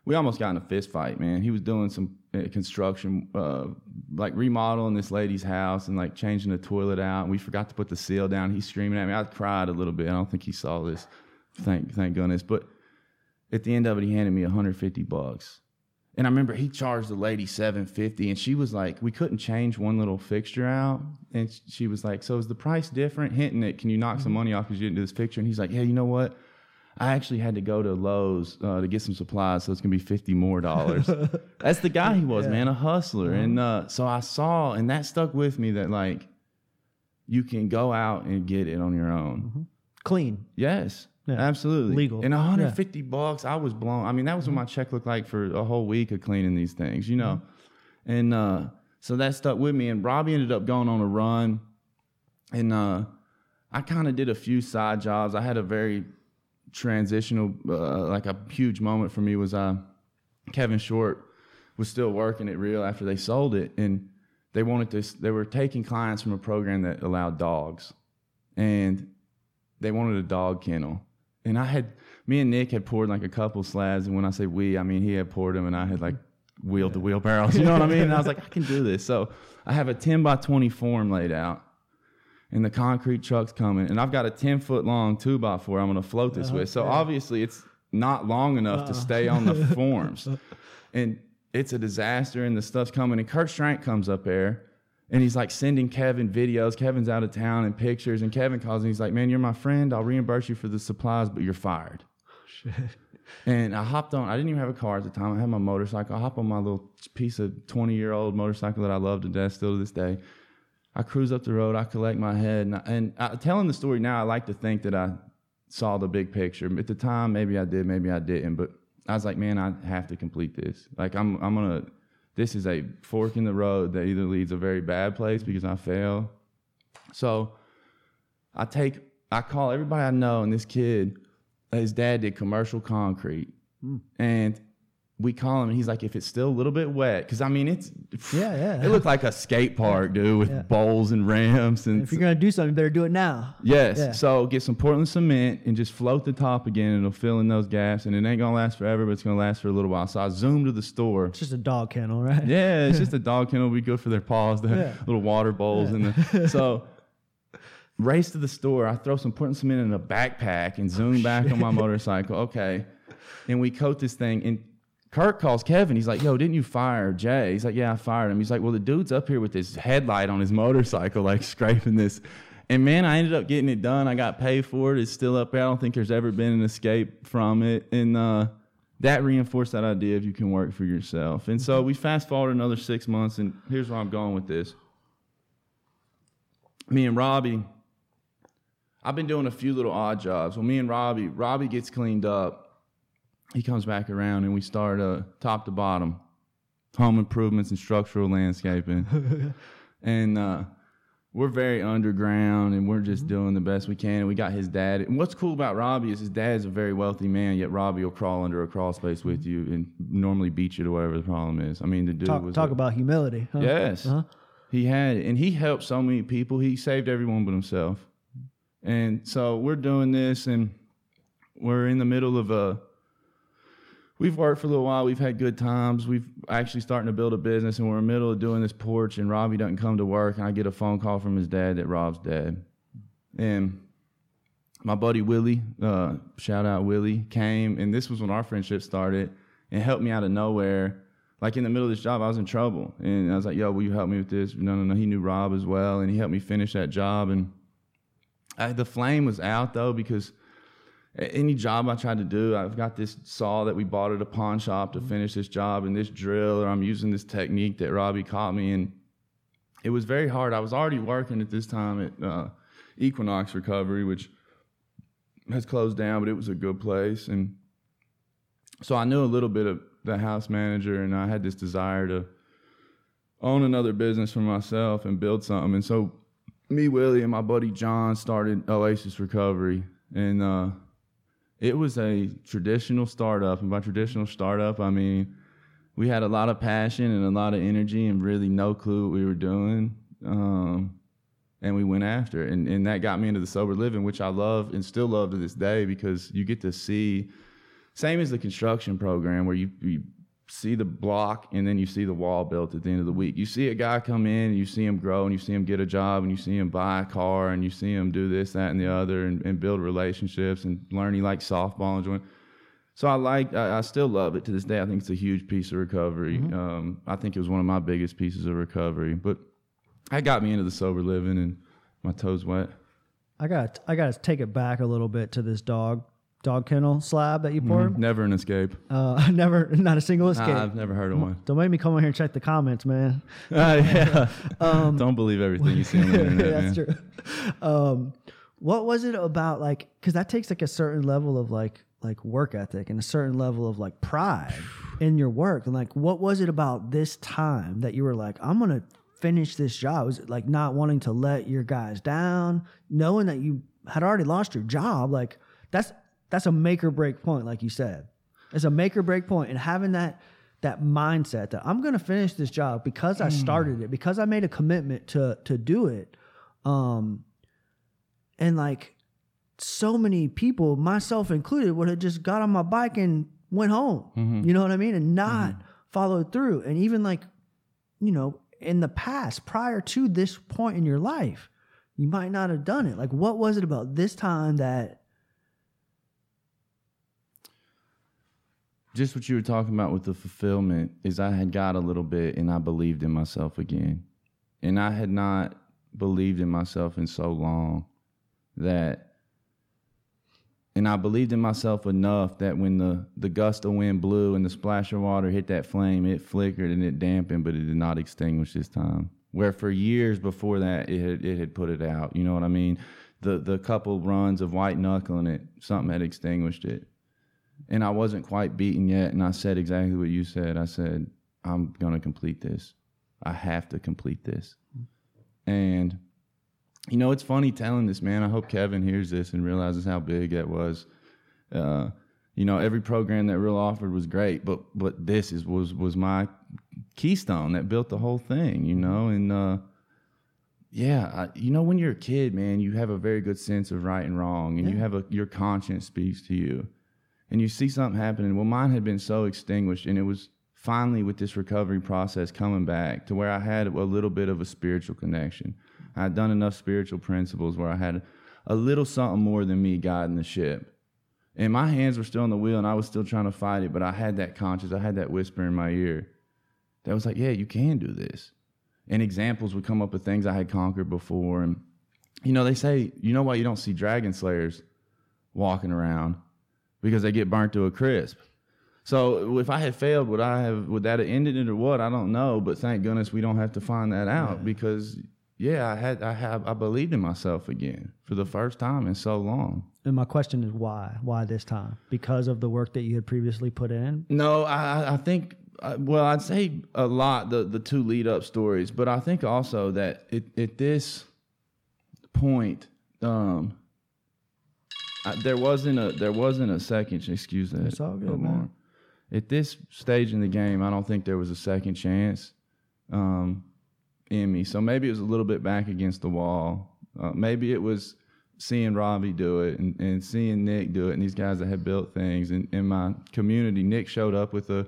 we almost got in a fist fight, man. He was doing some construction, uh, like remodeling this lady's house and like changing the toilet out. And we forgot to put the seal down. He's screaming at me. I cried a little bit. I don't think he saw this. thank thank goodness. But at the end of it, he handed me 150 bucks. And I remember he charged the lady 750 and she was like, we couldn't change one little fixture out. And she was like, so is the price different? Hinting it, can you knock some money off because you didn't do this fixture? And he's like, yeah, you know what? I actually had to go to Lowe's uh, to get some supplies, so it's gonna be 50 more dollars. That's the guy he was, man, a hustler. And uh, so I saw, and that stuck with me that like, you can go out and get it on your own. Clean. Yes. Yeah. Absolutely. Legal. And Yeah. 150 bucks, I was blown. I mean, that was what my check looked like for a whole week of cleaning these things, you know? And uh, so that stuck with me. And Robbie ended up going on a run. And uh, I kind of did a few side jobs. I had a very transitional, uh, like a huge moment for me was uh, Kevin Short was still working at Real after they sold it. And they wanted to, they were taking clients from a program that allowed dogs. And they wanted a dog kennel. And I had, me and Nick had poured like a couple slabs. And when I say we, I mean he had poured them and I had like wheeled the wheelbarrows. You know what I mean? And I was like, I can do this. So I have a 10 by 20 form laid out. And the concrete truck's coming. And I've got a 10 foot long two by four I'm going to float this uh-huh. with. So obviously it's not long enough to uh-huh. stay on the forms. And it's a disaster and the stuff's coming. And Kurt Strank comes up there and he's like sending Kevin videos. Kevin's out of town and pictures. And Kevin calls and he's like, Man, you're my friend. I'll reimburse you for the supplies, but you're fired. Shit. And I hopped on, I didn't even have a car at the time. I had my motorcycle. I hop on my little piece of 20 year old motorcycle that I love to death still to this day. I cruise up the road, I collect my head. And, I, and I, telling the story now, I like to think that I saw the big picture. At the time, maybe I did, maybe I didn't. But I was like, man, I have to complete this. Like, I'm, I'm to, this is a fork in the road that either leads a very bad place because I fail. So I take, I call everybody I know, and this kid, his dad did commercial concrete. Hmm. And we call him, and he's like, if it's still a little bit wet, because I mean, it's, Yeah, yeah. it looked like a skate park, dude, with Yeah. bowls and ramps. And If you're gonna do something, you better do it now. Yes. Yeah. So get some Portland cement and just float the top again, and it'll fill in those gaps. And it ain't gonna last forever, but it's gonna last for a little while. So I zoomed to the store. It's just a dog kennel, right? Yeah, it's just a dog kennel. Be good for their paws. The Yeah. little water bowls and the so. Race to the store. I throw some Portland cement in a backpack and zoom back on my motorcycle. Okay, and we coat this thing. And Kirk calls Kevin. He's like, "Yo, didn't you fire Jay?" He's like, "Yeah, I fired him." He's like, "Well, the dude's up here with his headlight on his motorcycle, like scraping this." And man, I ended up getting it done. I got paid for it. It's still up there. I don't think there's ever been an escape from it. And uh, that reinforced that idea of you can work for yourself. And so we fast forward another six months, and here's where I'm going with this. Me and Robbie, I've been doing a few little odd jobs. Well, me and Robbie, Robbie gets cleaned up. He comes back around, and we start uh, top to bottom, home improvements and structural landscaping. and uh, we're very underground, and we're just doing the best we can. And we got his dad. And what's cool about Robbie is his dad's a very wealthy man, yet Robbie will crawl under a crawl space with you and normally beat you to whatever the problem is. I mean, the dude Talk, was talk a- about humility. Huh? Yes. Uh-huh. He had it. And he helped so many people. He saved everyone but himself. And so we're doing this and we're in the middle of a we've worked for a little while. We've had good times. We've actually starting to build a business and we're in the middle of doing this porch and Robbie doesn't come to work and I get a phone call from his dad that Rob's dead. And my buddy Willie, uh, shout out Willie, came and this was when our friendship started and helped me out of nowhere. Like in the middle of this job, I was in trouble. And I was like, yo, will you help me with this? No, no, no. He knew Rob as well and he helped me finish that job. And I, the flame was out though because any job I tried to do, I've got this saw that we bought at a pawn shop to finish this job, and this drill, or I'm using this technique that Robbie taught me, and it was very hard. I was already working at this time at uh, Equinox Recovery, which has closed down, but it was a good place, and so I knew a little bit of the house manager, and I had this desire to own another business for myself and build something, and so me, Willie, and my buddy John started Oasis Recovery, and uh, it was a traditional startup. And by traditional startup, I mean we had a lot of passion and a lot of energy and really no clue what we were doing. Um, and we went after it. And, and that got me into the sober living, which I love and still love to this day because you get to see, same as the construction program where you, you see the block and then you see the wall built at the end of the week. You see a guy come in, and you see him grow, and you see him get a job, and you see him buy a car, and you see him do this, that, and the other, and, and build relationships and learn he likes softball and join. So I like, I, I, still love it to this day. I think it's a huge piece of recovery. Mm-hmm. Um, I think it was one of my biggest pieces of recovery. But that got me into the sober living, and my toes wet. I got, I got to take it back a little bit to this dog dog kennel slab that you poured? Mm, never an escape. Uh, never, not a single escape. Nah, I've never heard of one. Don't make me come over here and check the comments, man. Uh, yeah. um, Don't believe everything you see on the internet. That's man. true. Um, what was it about, like, because that takes like a certain level of like like work ethic and a certain level of like pride in your work, and like, what was it about this time that you were like, I'm gonna finish this job? Was it like not wanting to let your guys down, knowing that you had already lost your job? Like, that's that's a make or break point, like you said. It's a make or break point, and having that that mindset that I'm going to finish this job because I started it, because I made a commitment to to do it. Um, and like so many people, myself included, would have just got on my bike and went home. Mm-hmm. You know what I mean, and not mm-hmm. followed through. And even like, you know, in the past, prior to this point in your life, you might not have done it. Like, what was it about this time that just what you were talking about with the fulfillment is I had got a little bit and I believed in myself again. And I had not believed in myself in so long that and I believed in myself enough that when the, the gust of wind blew and the splash of water hit that flame, it flickered and it dampened, but it did not extinguish this time. Where for years before that, it had, it had put it out. You know what I mean? The the couple runs of white knuckling it, something had extinguished it and I wasn't quite beaten yet. And I said exactly what you said. I said, I'm going to complete this. I have to complete this. And, you know, it's funny telling this, man. I hope Kevin hears this and realizes how big that was. Uh, you know, every program that Real offered was great, but but this is was was my keystone that built the whole thing. You know, and uh, yeah, I, you know, when you're a kid, man, you have a very good sense of right and wrong, and yeah. you have a your conscience speaks to you and you see something happening. Well, mine had been so extinguished, and it was finally with this recovery process coming back to where I had a little bit of a spiritual connection. I had done enough spiritual principles where I had a little something more than me guiding the ship. And my hands were still on the wheel and I was still trying to fight it, but I had that conscience, I had that whisper in my ear that was like, yeah, you can do this. And examples would come up of things I had conquered before. And, you know, they say, you know why you don't see dragon slayers walking around? Because they get burnt to a crisp. So if I had failed, would I have would that have ended it or what? I don't know, but thank goodness we don't have to find that out yeah. because yeah, I had I have I believed in myself again for the first time in so long. And my question is why? Why this time? Because of the work that you had previously put in? No, I I think uh, well, I'd say a lot the the two lead up stories, but I think also that it, at this point um I, there wasn't a there wasn't a second. Excuse that. It's all good, man. At this stage in the game, I don't think there was a second chance um, in me. So maybe it was a little bit back against the wall. Uh, maybe it was seeing Robbie do it and, and seeing Nick do it, and these guys that had built things. And in my community, Nick showed up with a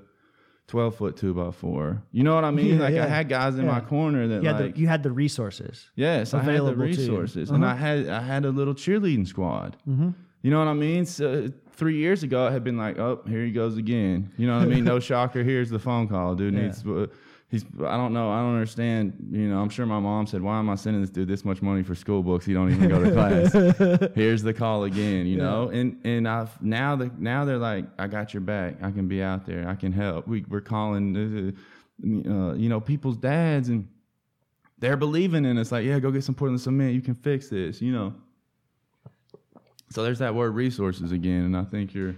12 foot two by four. You know what I mean? Yeah, like yeah. I had guys in yeah. my corner that you like the, you had the resources. Yes, I had the resources, uh-huh. and I had I had a little cheerleading squad. Mm-hmm. You know what I mean? So three years ago, I had been like, "Oh, here he goes again." You know what I mean? No shocker. Here's the phone call, dude. Yeah. Needs. Uh, he's. I don't know. I don't understand. You know, I'm sure my mom said, "Why am I sending this dude this much money for school books? He don't even go to class." Here's the call again. You yeah. know, and and I've now the now they're like, "I got your back. I can be out there. I can help." We we're calling, uh, uh you know, people's dads and they're believing in us. Like, yeah, go get some Portland cement. You can fix this. You know. So there's that word resources again, and I think you're,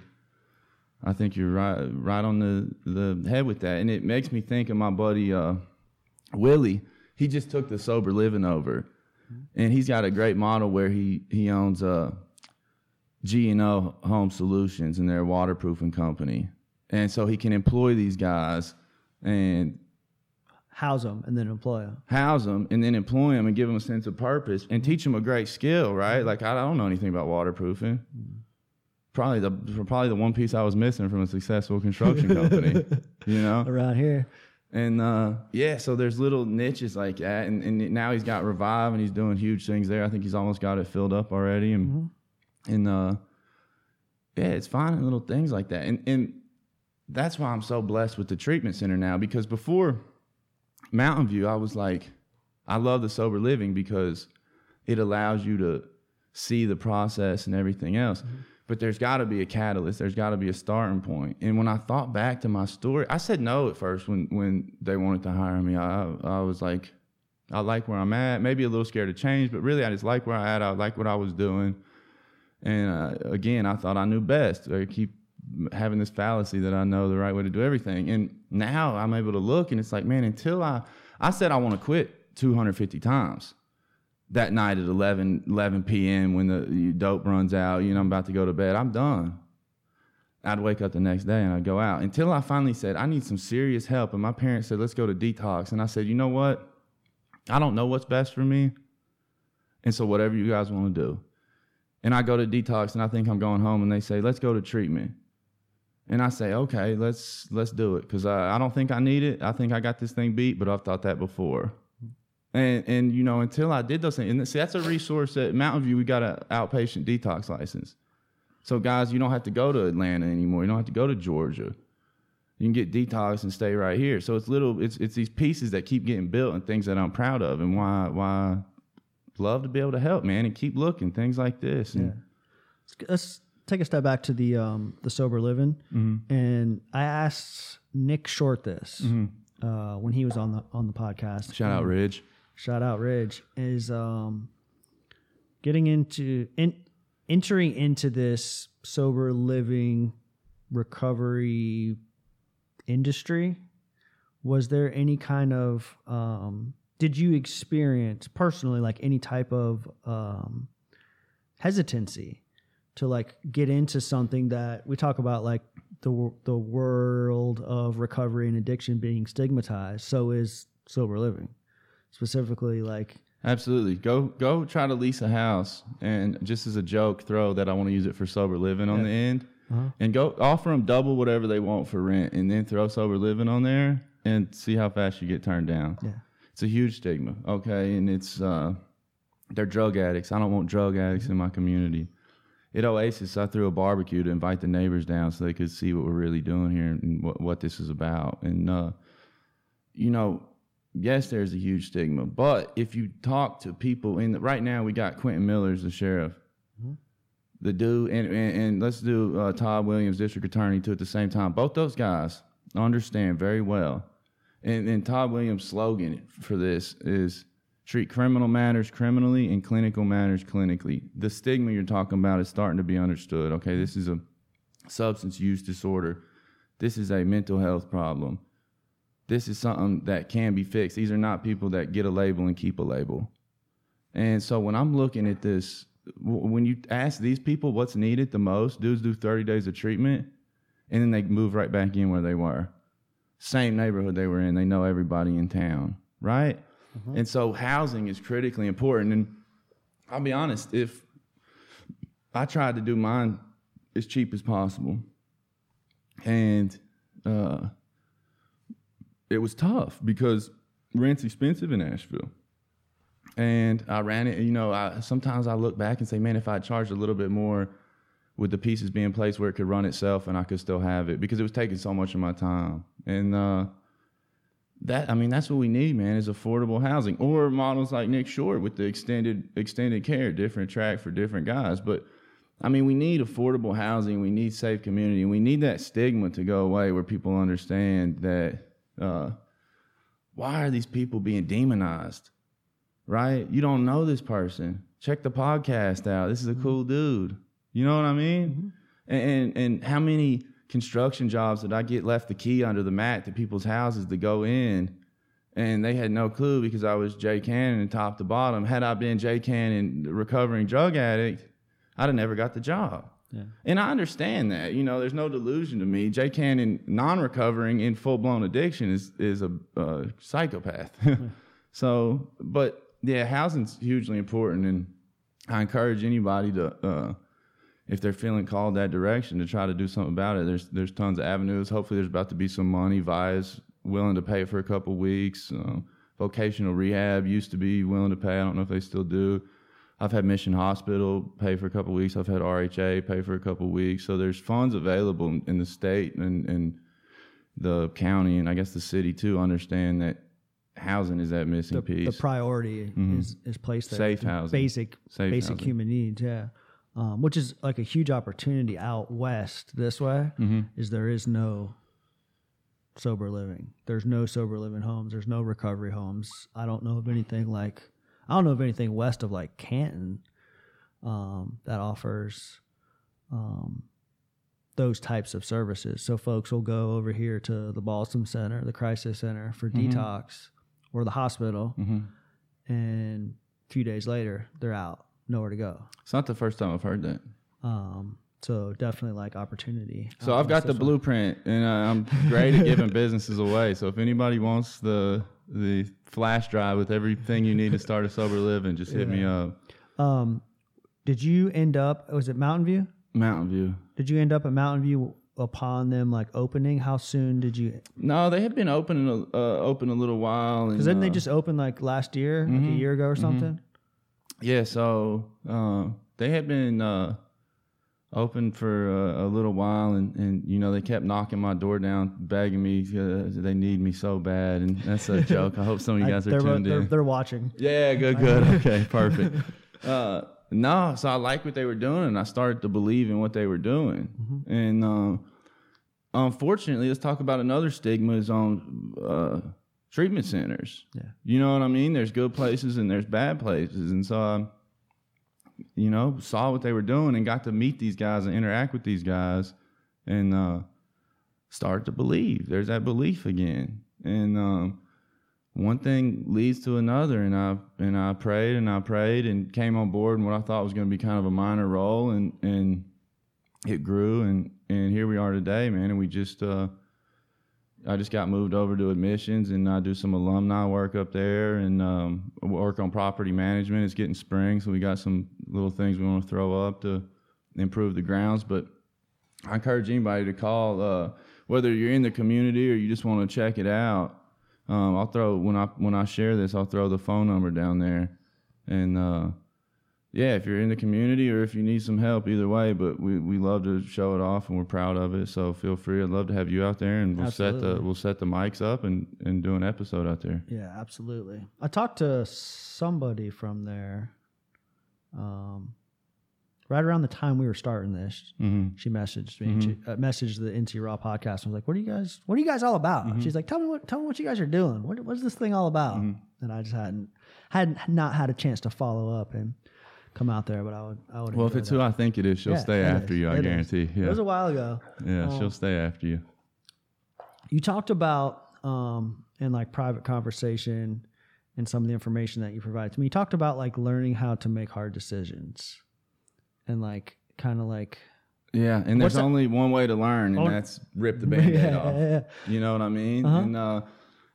I think you're right right on the the head with that, and it makes me think of my buddy uh, Willie. He just took the sober living over, and he's got a great model where he he owns a uh, G and O Home Solutions, and they're waterproofing company, and so he can employ these guys and house them and then employ them. House them and then employ them and give them a sense of purpose and teach them a great skill, right? Like I don't know anything about waterproofing. probably the probably the one piece I was missing from a successful construction company. you know, around here. and uh, yeah, so there's little niches like that, and, and now he's got Revive, and he's doing huge things there. I think he's almost got it filled up already, and and uh, yeah, it's finding little things like that, and and that's why I'm so blessed with the treatment center now because before Mountain View, I was like, I love the sober living because it allows you to see the process and everything else. But there's got to be a catalyst. There's got to be a starting point. And when I thought back to my story, I said no at first when when they wanted to hire me. I I was like, I like where I'm at. Maybe a little scared to change, but really I just like where I at. I like what I was doing. And uh, again, I thought I knew best. I keep having this fallacy that I know the right way to do everything. And now I'm able to look and it's like, man, until I, I said I want to quit 250 times that night at 11, 11 p.m. when the dope runs out, you know, I'm about to go to bed. I'm done. I'd wake up the next day and I'd go out until I finally said, I need some serious help. And my parents said, let's go to detox. And I said, you know what? I don't know what's best for me. And so whatever you guys want to do. And I go to detox and I think I'm going home and they say, let's go to treatment. And I say, okay, let's let's do it because I, I don't think I need it. I think I got this thing beat, but I've thought that before. And and you know until I did those things, and see that's a resource at Mountain View. We got an outpatient detox license, so guys, you don't have to go to Atlanta anymore. You don't have to go to Georgia. You can get detox and stay right here. So it's little, it's it's these pieces that keep getting built and things that I'm proud of, and why why love to be able to help, man, and keep looking things like this. And, Let's- Let's take a step back to the um, the sober living, Mm-hmm. and I asked Nick Short this uh, when he was on the on the podcast. Shout out Ridge. shout out Ridge is um, getting into in, entering into this sober living recovery industry. Was there any kind of um, did you experience personally like any type of um, hesitancy to like get into something that we talk about like the the world of recovery and addiction being stigmatized so is sober living specifically like Absolutely. Go go try to lease a house and just as a joke throw that I want to use it for sober living on the end. And go offer them double whatever they want for rent and then throw sober living on there and see how fast you get turned down. Yeah. It's a huge stigma, okay? And it's uh they're drug addicts. I don't want drug addicts in my community. At Oasis, I threw a barbecue to invite the neighbors down so they could see what we're really doing here and what, what this is about. And uh you know, yes, there's a huge stigma, but if you talk to people in the, right now, we got Quentin Miller as the sheriff, the dude, and, and, and let's do uh, Todd Williams, district attorney, too, at the same time. Both those guys understand very well. And, and Todd Williams' slogan for this is treat criminal matters criminally and clinical matters clinically. The stigma you're talking about is starting to be understood. Okay, this is a substance use disorder. This is a mental health problem this is something that can be fixed. These are not people that get a label and keep a label. And so when I'm looking at this, when you ask these people what's needed the most, dudes do 30 days of treatment and then they move right back in where they were. Same neighborhood they were in, they know everybody in town, right? And so housing is critically important. And I'll be honest, if I tried to do mine as cheap as possible, and uh, it was tough because rent's expensive in Asheville. And I ran it, you know, I, sometimes I look back and say, man, if I charged a little bit more, would the pieces be in place where it could run itself and I could still have it? Because it was taking so much of my time. And uh, that, I mean, that's what we need, man, is affordable housing. Or models like Nick Short with the extended extended care, different track for different guys. But I mean, we need affordable housing. We need safe community. We need that stigma to go away where people understand that uh, why are these people being demonized? Right? You don't know this person. Check the podcast out. This is a cool dude. You know what I mean? And, and and how many construction jobs that I get left the key under the mat to people's houses to go in? And they had no clue because I was Jay Cannon top to bottom. Had I been Jay Cannon, recovering drug addict, I'd have never got the job. And I understand that. You know, there's no delusion to me. Jay Cannon, non-recovering in full-blown addiction, is is a uh, psychopath. so, but yeah, housing's hugely important, and I encourage anybody to, uh, if they're feeling called that direction to try to do something about it, there's there's tons of avenues. Hopefully, there's about to be some money. VA's willing to pay for a couple weeks. Um, vocational rehab used to be willing to pay. I don't know if they still do. I've had Mission Hospital pay for a couple weeks. I've had RHA pay for a couple weeks. So there's funds available in, the state and, and the county and I guess the city too understand that housing is that missing the, piece. the priority is, is placed there. Safe housing. Basic Safe basic housing. human needs, yeah. Um, which is like a huge opportunity out west this way Mm-hmm. is there is no sober living. There's no sober living homes. There's no recovery homes. I don't know of anything like I don't know of anything west of like Canton um, that offers um, those types of services. So folks will go over here to the Balsam Center, the Crisis Center for detox, or the hospital, and a few days later they're out, nowhere to go. it's not the first time I've heard that. Um, so definitely like opportunity. So I've got the way. blueprint, and I'm great at giving businesses away. So if anybody wants the the flash drive with everything you need to start a sober living, just hit me up. Um, did you end up? Was it Mountain View? Mountain View. Did you end up at Mountain View upon them like opening? How soon did you? No, they had been open a, uh, open a little while. Because didn't they uh, just open like last year, like Mm-hmm. a year ago or something? Yeah, so uh, they had been uh, open for a, a little while, and, and you know they kept knocking my door down, begging me. Uh, they need me so bad, and that's a joke. I hope some of you guys are they're, tuned they're, in. they're watching. Yeah, good, good. Okay, perfect. Uh, no, so I liked what they were doing, and I started to believe in what they were doing. And um, unfortunately, let's talk about another stigma is on uh, treatment centers. Yeah. You know what I mean? There's good places and there's bad places, and so I, you know, saw what they were doing and got to meet these guys and interact with these guys, and uh, started to believe. There's that belief again, and um, one thing leads to another and I and I prayed and I prayed and came on board in what I thought was going to be kind of a minor role and and it grew and and here we are today man and we just uh I just got moved over to admissions and I do some alumni work up there and um, work on property management. It's getting spring, so we got some little things we want to throw up to improve the grounds. But I encourage anybody to call, uh, whether you're in the community or you just want to check it out. Um, I'll throw when I when I share this, I'll throw the phone number down there, and uh, yeah, if you're in the community or if you need some help, either way. But we, we love to show it off, and we're proud of it. So feel free. I'd love to have you out there, and we'll set the we'll set the mics up and and do an episode out there. Yeah, absolutely. I talked to somebody from there. Um, right around the time we were starting this, Mm-hmm. she messaged me. She uh, messaged the NC Raw podcast. I was like, "What are you guys? What are you guys all about?" Mm-hmm. She's like, "Tell me what. Tell me what you guys are doing. What, what's this thing all about?" Mm-hmm. And I just hadn't had not had a chance to follow up and come out there, but I would. I would. Well, if it's that. who I think it is, she'll Yeah, stay after is. you. I It is. guarantee. It Yeah, was a while ago. yeah, Um, she'll stay after you. you talked about um, in like private conversation and some of the information that you provided to me. You talked about like learning how to make hard decisions and like kind of like Yeah, and there's that- only one way to learn, and Oh. that's rip the band-aid Yeah, off. yeah, yeah. You know what I mean? Uh-huh. And uh,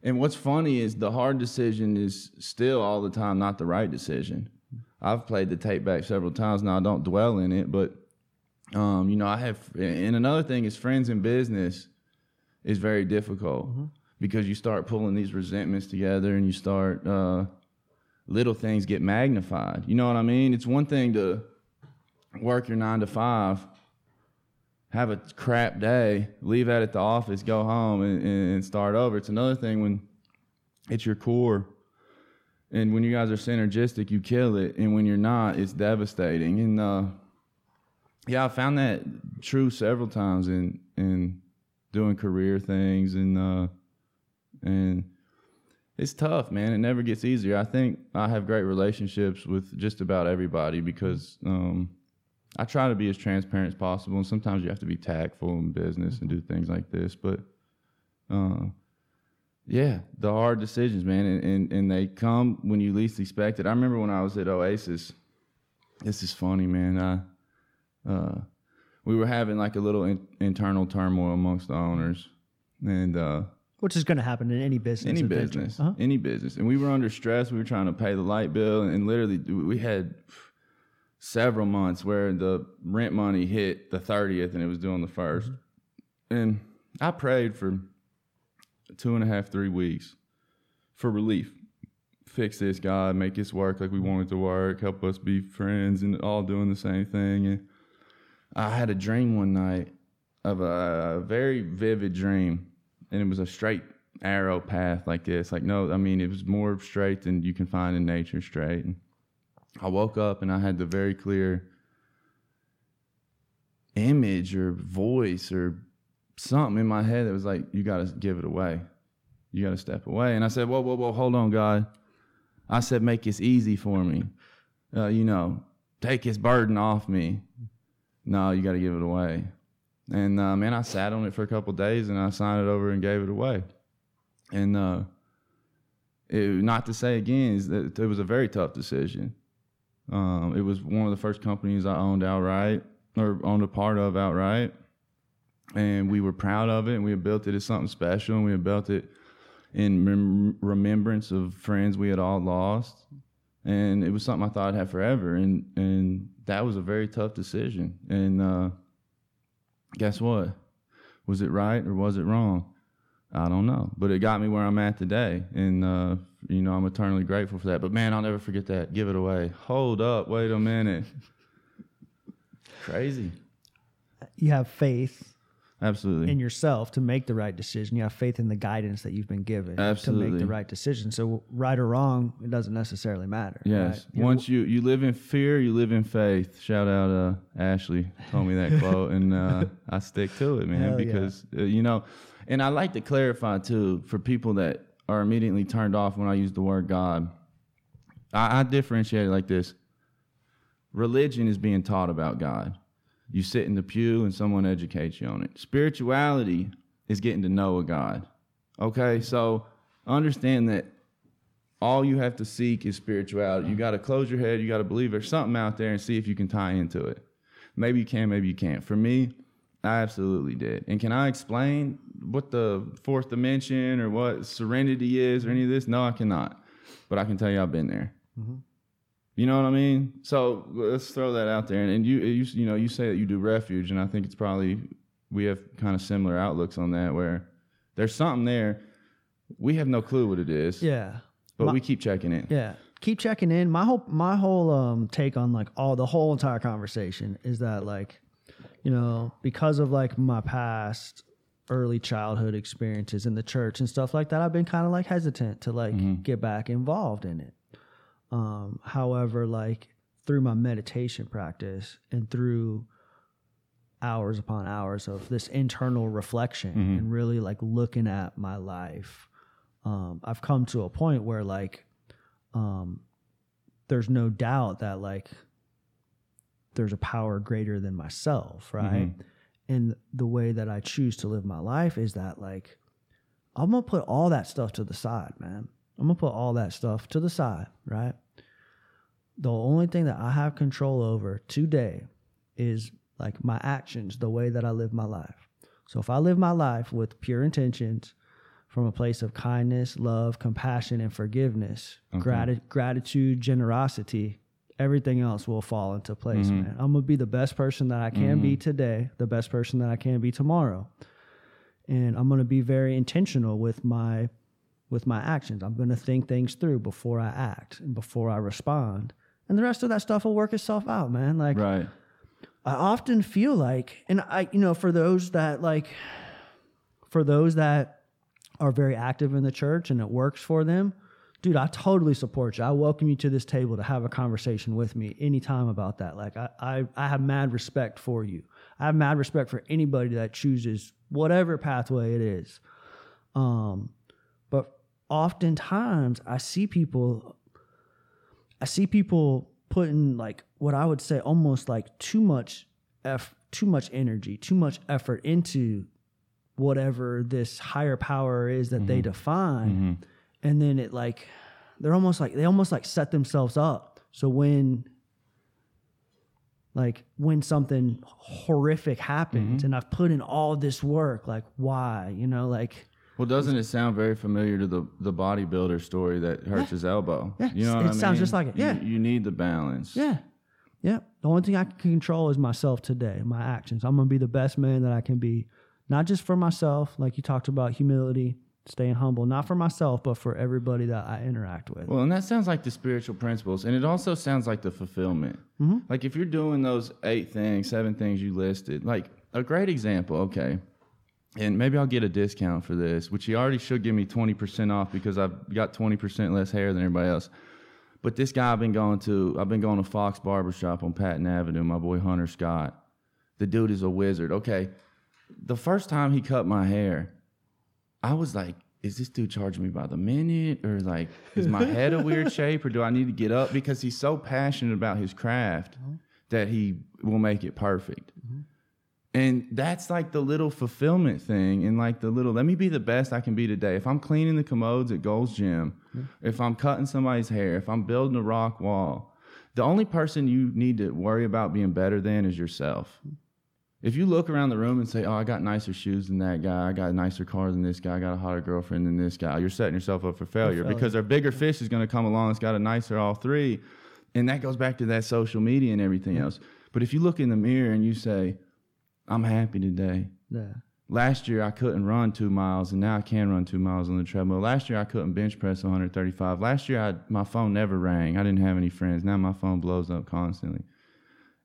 and what's funny is the hard decision is still all the time not the right decision. I've played the tape back several times now. I don't dwell in it, but um, you know, I have. And another thing is friends in business is very difficult Mm-hmm. because you start pulling these resentments together, and you start uh, little things get magnified. You know what I mean? It's one thing to work your nine to five have a crap day, leave that at the office, go home, and, and start over. It's another thing when it's your core, and when you guys are synergistic, you kill it, and when you're not, it's devastating. And uh, yeah, I found that true several times in in doing career things, and uh, and it's tough, man. It never gets easier. I think I have great relationships with just about everybody because. Um, I try to be as transparent as possible, and sometimes you have to be tactful in business and do things like this. But, uh, yeah, the hard decisions, man, and, and and they come when you least expect it. I remember when I was at Oasis. This is funny, man. I, uh, we were having like a little in, internal turmoil amongst the owners, and uh, which is going to happen in any business. any business, Uh-huh. any business. And we were under stress. We were trying to pay the light bill, and literally we had several months where the rent money hit the 30th and it was due on the 1st. And I prayed for two and a half, three weeks for relief. Fix this, God, make this work like we want it to work, help us be friends and all doing the same thing. And I had a dream one night of a, a very vivid dream, and it was a straight arrow path like this. Like, no, I mean, it was more straight than you can find in nature straight. And I woke up and I had the very clear image or voice or something in my head that was like, you got to give it away. You got to step away. And I said, whoa, whoa, whoa, hold on, God. I said, make this easy for me. Uh, you know, take his burden off me. No, you got to give it away. And uh, man, I sat on it for a couple days and I signed it over and gave it away. And uh, it, not to say again, it was a very tough decision. Um, it was one of the first companies I owned outright or owned a part of outright. And we were proud of it and we had built it as something special and we had built it in rem- remembrance of friends we had all lost. And it was something I thought I'd have forever. And, and that was a very tough decision. And uh, guess what? Was it right or was it wrong? I don't know, but it got me where I'm at today, and uh, you know I'm eternally grateful for that. But man, I'll never forget that. Give it away. Hold up, wait a minute. Crazy. You have faith Absolutely. in yourself to make the right decision. You have faith in the guidance that you've been given to make the right decision. So right or wrong, it doesn't necessarily matter. yes. right? You- Once you you live in fear, you live in faith. Shout out uh, Ashley told me that quote, and uh, I stick to it, man, Hell yeah. because uh, you know. And I like to clarify too for people that are immediately turned off when I use the word God. I, I differentiate it like this: religion is being taught about God. You sit in the pew and someone educates you on it. Spirituality is getting to know a God. Okay, so understand that all you have to seek is spirituality. You got to close your head. You got to believe there's something out there and see if you can tie into it. Maybe you can, maybe you can't. For me, I absolutely did. And can I explain what the fourth dimension or what serenity is or any of this? No, I cannot. But I can tell you I've been there. Mm-hmm. You know what I mean? So let's throw that out there. And, and you, you, you know, you say that you do refuge, and I think it's probably we have kind of similar outlooks on that. Where there's something there, we have no clue what it is, Yeah. but My- we keep checking in. Yeah. Keep checking in. My whole my whole um take on like all the whole entire conversation is that like, you know, because of like my past early childhood experiences in the church and stuff like that, I've been kind of like hesitant to like get back involved in it. Um, however, like through my meditation practice and through hours upon hours of this internal reflection and really like looking at my life, um, I've come to a point where like um, there's no doubt that like there's a power greater than myself, right? And the way that I choose to live my life is that like I'm gonna put all that stuff to the side, man. I'm gonna put all that stuff to the side, right? The only thing that I have control over today is like my actions, the way that I live my life. So if I live my life with pure intentions, from a place of kindness, love, compassion, and forgiveness, grati- gratitude, generosity, everything else will fall into place, mm-hmm. man. I'm gonna be the best person that I can be mm-hmm. today, the best person that I can be tomorrow. And I'm gonna be very intentional with my with my actions. I'm gonna think things through before I act and before I respond. And the rest of that stuff will work itself out, man. Like Right. I often feel like, and I, you know, for those that like, for those that are very active in the church and it works for them, dude, I totally support you. I welcome you to this table to have a conversation with me anytime about that. Like, I, I, I have mad respect for you. I have mad respect for anybody that chooses whatever pathway it is. Um, but oftentimes I see people I see people putting like what I would say almost like too much eff- too much energy, too much effort into whatever this higher power is that they mm-hmm. define. Mm-hmm. And then it like they're almost like they almost like set themselves up. So when like when something horrific happens mm-hmm. and I've put in all this work, like why? You know, like Well, doesn't it sound very familiar to the the bodybuilder story that hurts his elbow? Yeah, You know it I mean? sounds just like it. Yeah. You, need the balance. Yeah. Yeah. The only thing I can control is myself today, my actions. I'm gonna be the best man that I can be, not just for myself, like you talked about humility, staying humble, not for myself, but for everybody that I interact with. Well, and that sounds like the spiritual principles, and it also sounds like the fulfillment. Mm-hmm. Like if you're doing those eight things, seven things you listed, like a great example, okay. And maybe I'll get a discount for this, which he already should give me 20% off because I've got 20% less hair than everybody else. But this guy I've been going to, I've been going to Fox Barbershop on Patton Avenue, my boy Hunter Scott. The dude is a wizard. Okay. The first time he cut my hair, I was like, is this dude charging me by the minute? Or like, is my head a weird shape? Or do I need to get up? Because he's so passionate about his craft uh-huh. that he will make it perfect. Mm-hmm. And that's like the little fulfillment thing and like the little, let me be the best I can be today. If I'm cleaning the commodes at Gold's Gym, if I'm cutting somebody's hair, if I'm building a rock wall, the only person you need to worry about being better than is yourself. If you look around the room and say, "Oh, I got nicer shoes than that guy. I got a nicer car than this guy. I got a hotter girlfriend than this guy," you're setting yourself up for failure, because a bigger fish is going to come along that's got a nicer all three, and that goes back to that social media and everything else. But if you look in the mirror and you say, "I'm happy today," yeah. Last year I couldn't run two miles, and now I can run two miles on the treadmill. Last year I couldn't bench press 135. Last year I, my phone never rang. I didn't have any friends. Now my phone blows up constantly.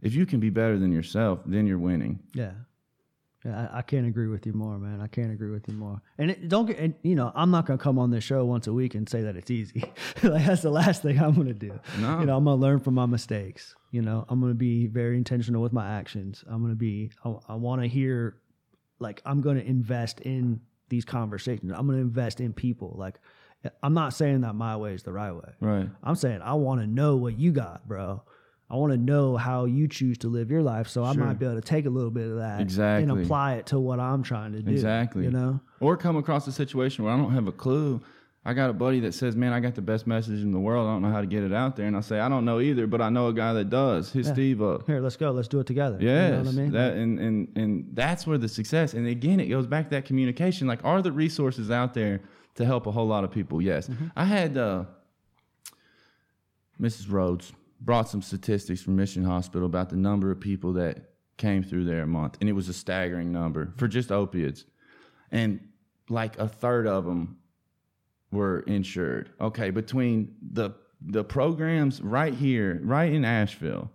If you can be better than yourself, then you're winning. Yeah. I, I can't agree with you more, man. I can't agree with you more. And it, don't get, and, you know, I'm not gonna come on this show once a week and say that it's easy. like that's the last thing I'm gonna do. No. You know, I'm gonna learn from my mistakes. You know, I'm gonna be very intentional with my actions. I'm gonna be. I, I want to hear, like, I'm gonna invest in these conversations. I'm gonna invest in people. Like, I'm not saying that my way is the right way. Right. I'm saying I want to know what you got, bro. I want to know how you choose to live your life, so I Sure. might be able to take a little bit of that Exactly. and apply it to what I'm trying to do. Exactly. You know? Or come across a situation where I don't have a clue. I got a buddy that says, "Man, I got the best message in the world. I don't know how to get it out there." And I say, "I don't know either, but I know a guy that does. His Steve up." Here, let's go. Let's do it together. Yes, You know what I mean? that and, and and that's where the success. And again, it goes back to that communication. Like, are the resources out there to help a whole lot of people? Yes. I had uh, Mrs. Rhodes brought some statistics from Mission Hospital about the number of people that came through there a month, and it was a staggering number for just opiates, and like a third of them were insured. Okay, between the the programs right here, right in Asheville,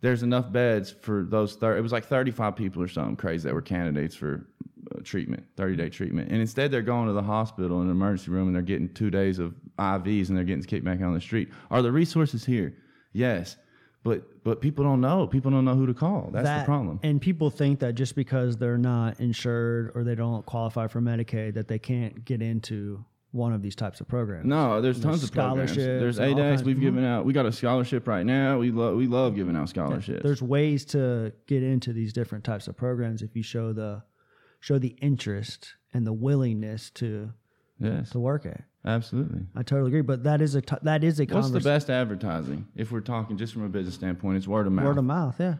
there's enough beds for those. Thir- it was like 35 people or something crazy that were candidates for uh, treatment, 30 day treatment, and instead they're going to the hospital in an emergency room and they're getting two days of IVs and they're getting kicked back on the street. Are the resources here? Yes, but but people don't know. People don't know who to call. That's the problem. And people think that just because they're not insured or they don't qualify for Medicaid, that they can't get into one of these types of programs. No, there's tons of programs. scholarships There's all ADEX. kinds- We've given out. We got a scholarship right now. We love we love giving out scholarships. There's ways to get into these different types of programs if you show the show the interest and the willingness to yes, to work it. Absolutely. I totally agree, but that is a t- that is a What's the best advertising? If we're talking just from a business standpoint, it's word of mouth. Word of mouth, yeah.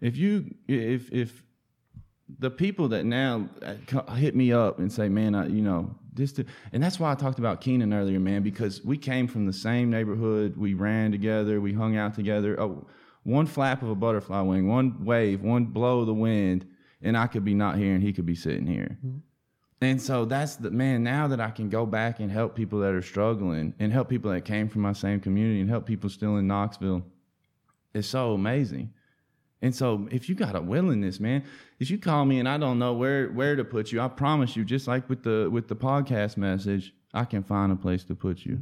if you if if the people that now uh, hit me up and say, man, I, you know this, to, and that's why I talked about Keenan earlier, man, because we came from the same neighborhood, we ran together, we hung out together. Oh, one flap of a butterfly wing, one wave, one blow of the wind, and I could be not here and he could be sitting here. And so that's the man. Now that I can go back and help people that are struggling, and help people that came from my same community, and help people still in Knoxville, it's so amazing. And so if you got a willingness, man, if you call me and I don't know where where to put you, I promise you, just like with the with the podcast message, I can find a place to put you.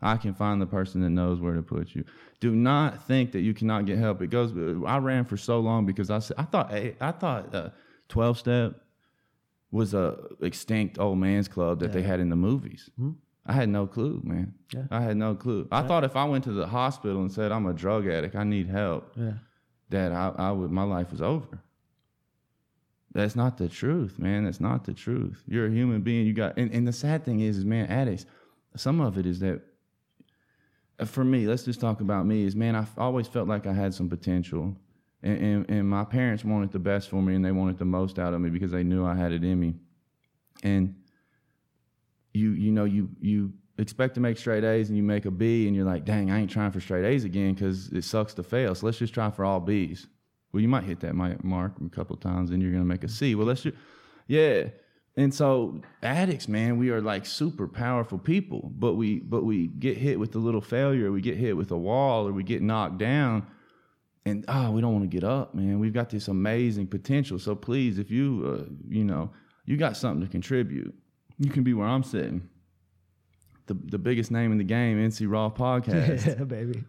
I can find the person that knows where to put you. Do not think that you cannot get help. It goes. I ran for so long because I said I thought I thought uh, twelve step was a extinct old man's club that they had in the movies. I had no clue, man. Yeah. I had no clue. I thought if I went to the hospital and said I'm a drug addict, I need help, Yeah. that I, I would my life was over. That's not the truth, man. That's not the truth. You're a human being. You got and, and the sad thing is, is man, addicts. Some of it is that uh, for me, let's just talk about me. Is man, I've always felt like I had some potential, and, and and my parents wanted the best for me, and they wanted the most out of me because they knew I had it in me. And you you know you you expect to make straight A's and you make a B and you're like, dang, I ain't trying for straight A's again because it sucks to fail. So let's just try for all B's. Well, you might hit that mark a couple times and you're gonna make a C. Well, let's just yeah. And so addicts, man, we are like super powerful people, but we but we get hit with a little failure, we get hit with a wall, or we get knocked down, and oh, we don't want to get up, man. We've got this amazing potential. So please, if you uh, you know you got something to contribute, you can be where I'm sitting. The the biggest name in the game, NC Raw podcast. yeah, baby.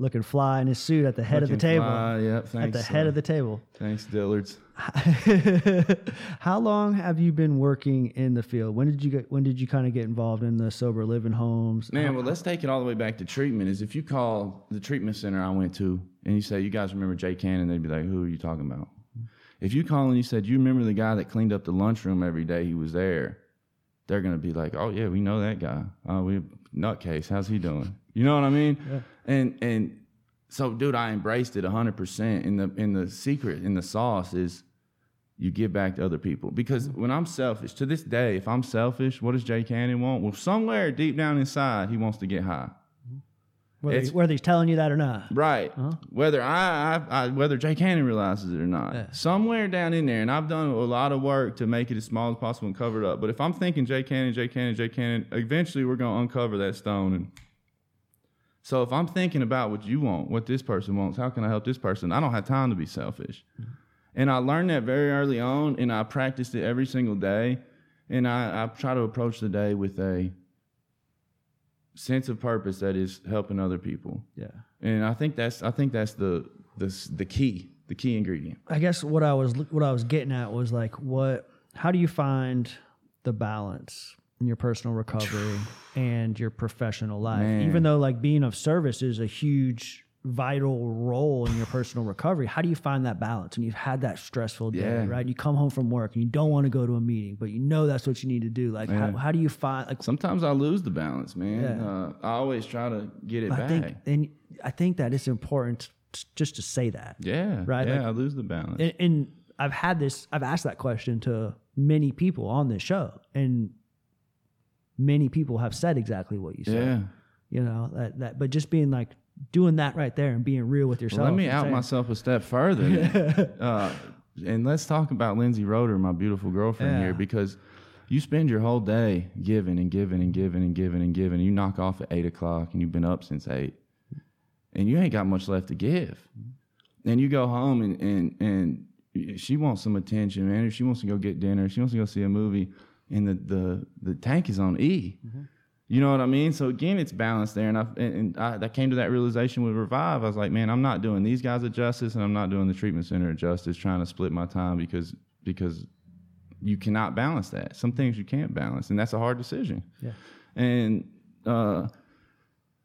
Looking fly in his suit at the head of the table. fly, Yep, at the head uh, of the table. Thanks, Dillards. How long have you been working in the field? When did you get? When did you kind of get involved in the sober living homes? Man, well, let's take it all the way back to treatment. Is if you call the treatment center I went to and you say, "You guys remember Jay Cannon?" They'd be like, "Who are you talking about?" If you call and you said, "You remember the guy that cleaned up the lunchroom every day? He was there." They're gonna be like, "Oh yeah, we know that guy. Oh, we nutcase. How's he doing?" You know what I mean? And and so, dude, I embraced it hundred percent. And the in the secret in the sauce is you give back to other people. Because mm-hmm. when I'm selfish, to this day, if I'm selfish, what does Jay Cannon want? Well, somewhere deep down inside, he wants to get high. Mm-hmm. whether, it's- whether he's telling you that or not. Right. Uh-huh. Whether I, I, I, whether Jay Cannon realizes it or not, somewhere down in there, and I've done a lot of work to make it as small as possible and cover it up. But if I'm thinking Jay Cannon, Jay Cannon, Jay Cannon, eventually we're gonna uncover that stone. And so if I'm thinking about what you want, what this person wants, how can I help this person? I don't have time to be selfish. And I learned that very early on, and I practiced it every single day. And I, I try to approach the day with a sense of purpose that is helping other people. Yeah. And I think that's I think that's the the the key, the key ingredient. I guess what I was what I was getting at was like what how do you find the balance your personal recovery and your professional life? Man. Even though like being of service is a huge vital role in your personal recovery, how do you find that balance when you've had that stressful day, Yeah. right? You come home from work and you don't want to go to a meeting, but you know that's what you need to do. Like how, how do you find like Sometimes I lose the balance, man. Yeah. Uh, I always try to get it I back. think and I think that it's important just to say that. yeah, Right, Yeah, like- I lose the balance. and, and I've had this, I've asked that question to many people on this show, and many people have said exactly what you said. yeah. You know that that, but just being like doing that right there and being real with yourself. Well, let me out saying- myself a step further. uh, and let's talk about Lindsay Roder, my beautiful girlfriend Yeah. here, because you spend your whole day giving and giving and giving and giving and giving. You knock off at eight o'clock and you've been up since eight, and you ain't got much left to give. And you go home and and and she wants some attention, man. She wants to go get dinner, she wants to go see a movie, and the the the tank is on E. You know what I mean? So again, it's balanced there, and I and, and I, I came to that realization with Revive. I was like, man, I'm not doing these guys a justice, and I'm not doing the treatment center a justice, trying to split my time because because you cannot balance that. Some things you can't balance, and that's a hard decision. Yeah. And uh,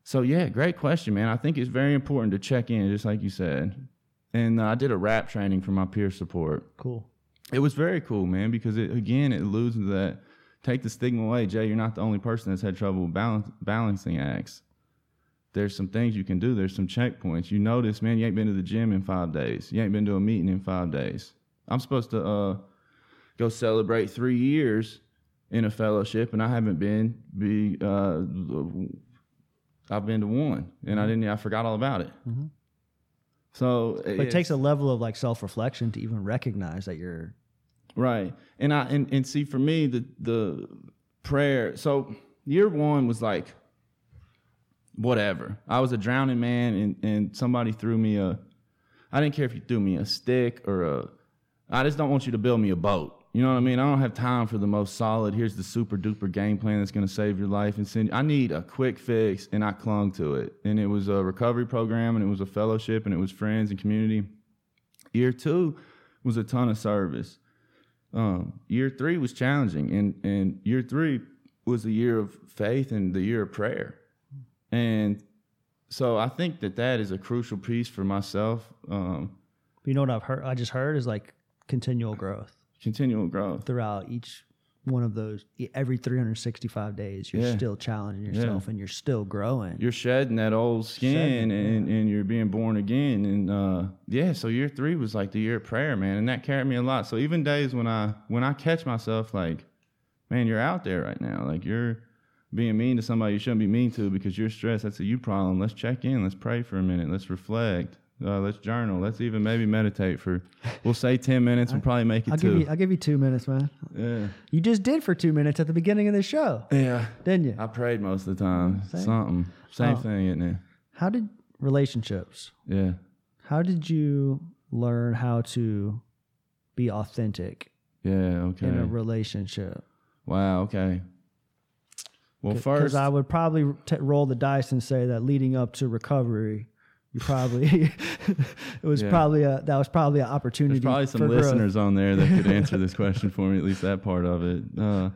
so yeah, great question, man. I think it's very important to check in, just like you said. And uh, I did a WRAP training for my peer support. cool. It was very cool, man, because it again it alludes to that. Take the stigma away, Jay. You're not the only person that's had trouble balance, balancing acts. There's some things you can do. There's some checkpoints. You notice, man, you ain't been to the gym in five days. You ain't been to a meeting in five days. I'm supposed to uh, go celebrate three years in a fellowship, and I haven't been. Be uh, I've been to one, and I didn't. I forgot all about it. So But it takes a level of like self reflection to even recognize that you're. Right. And I and, and see for me the the prayer so year one was like whatever. I was a drowning man and, and somebody threw me a I didn't care if you threw me a stick or a I just don't want you to build me a boat. You know what I mean? I don't have time for the most solid, here's the super duper game plan that's gonna save your life and send You. I need a quick fix and I clung to it. And it was a recovery program and it was a fellowship and it was friends and community. Year two was a ton of service. Um, year three was challenging, and and year three was the year of faith and the year of prayer, and so I think that that is a crucial piece for myself. Um, You know what I've heard? I just heard is like continual growth continual growth. throughout each one of those. Every 365 days, you're Yeah. still challenging yourself and you're still growing. You're shedding that old skin, Shedding, and, and you're being born again, and uh, yeah. So year three was like the year of prayer, man, and that carried me a lot. So even days when I when I catch myself like man, you're out there right now. Like you're being mean to somebody you shouldn't be mean to because you're stressed. That's a you problem. Let's check in. Let's pray for a minute. Let's reflect. Uh, let's journal. Let's even maybe meditate for. We'll say ten minutes. We'll probably make it I'll two. give you. I'll give you two minutes, man. yeah. You just did for two minutes at the beginning of the show, Yeah. didn't you? I prayed most of the time. Same. Something. Same Oh. thing, isn't it? How did relationships? Yeah. How did you learn how to be authentic Yeah. Okay. in a relationship? wow. Okay. Well, Because first, I would probably t- roll the dice and say that leading up to recovery, you probably it was Yeah. probably a that was probably an opportunity. There's probably some for growth. listeners on there that could answer this question for me, at least that part of it. Uh,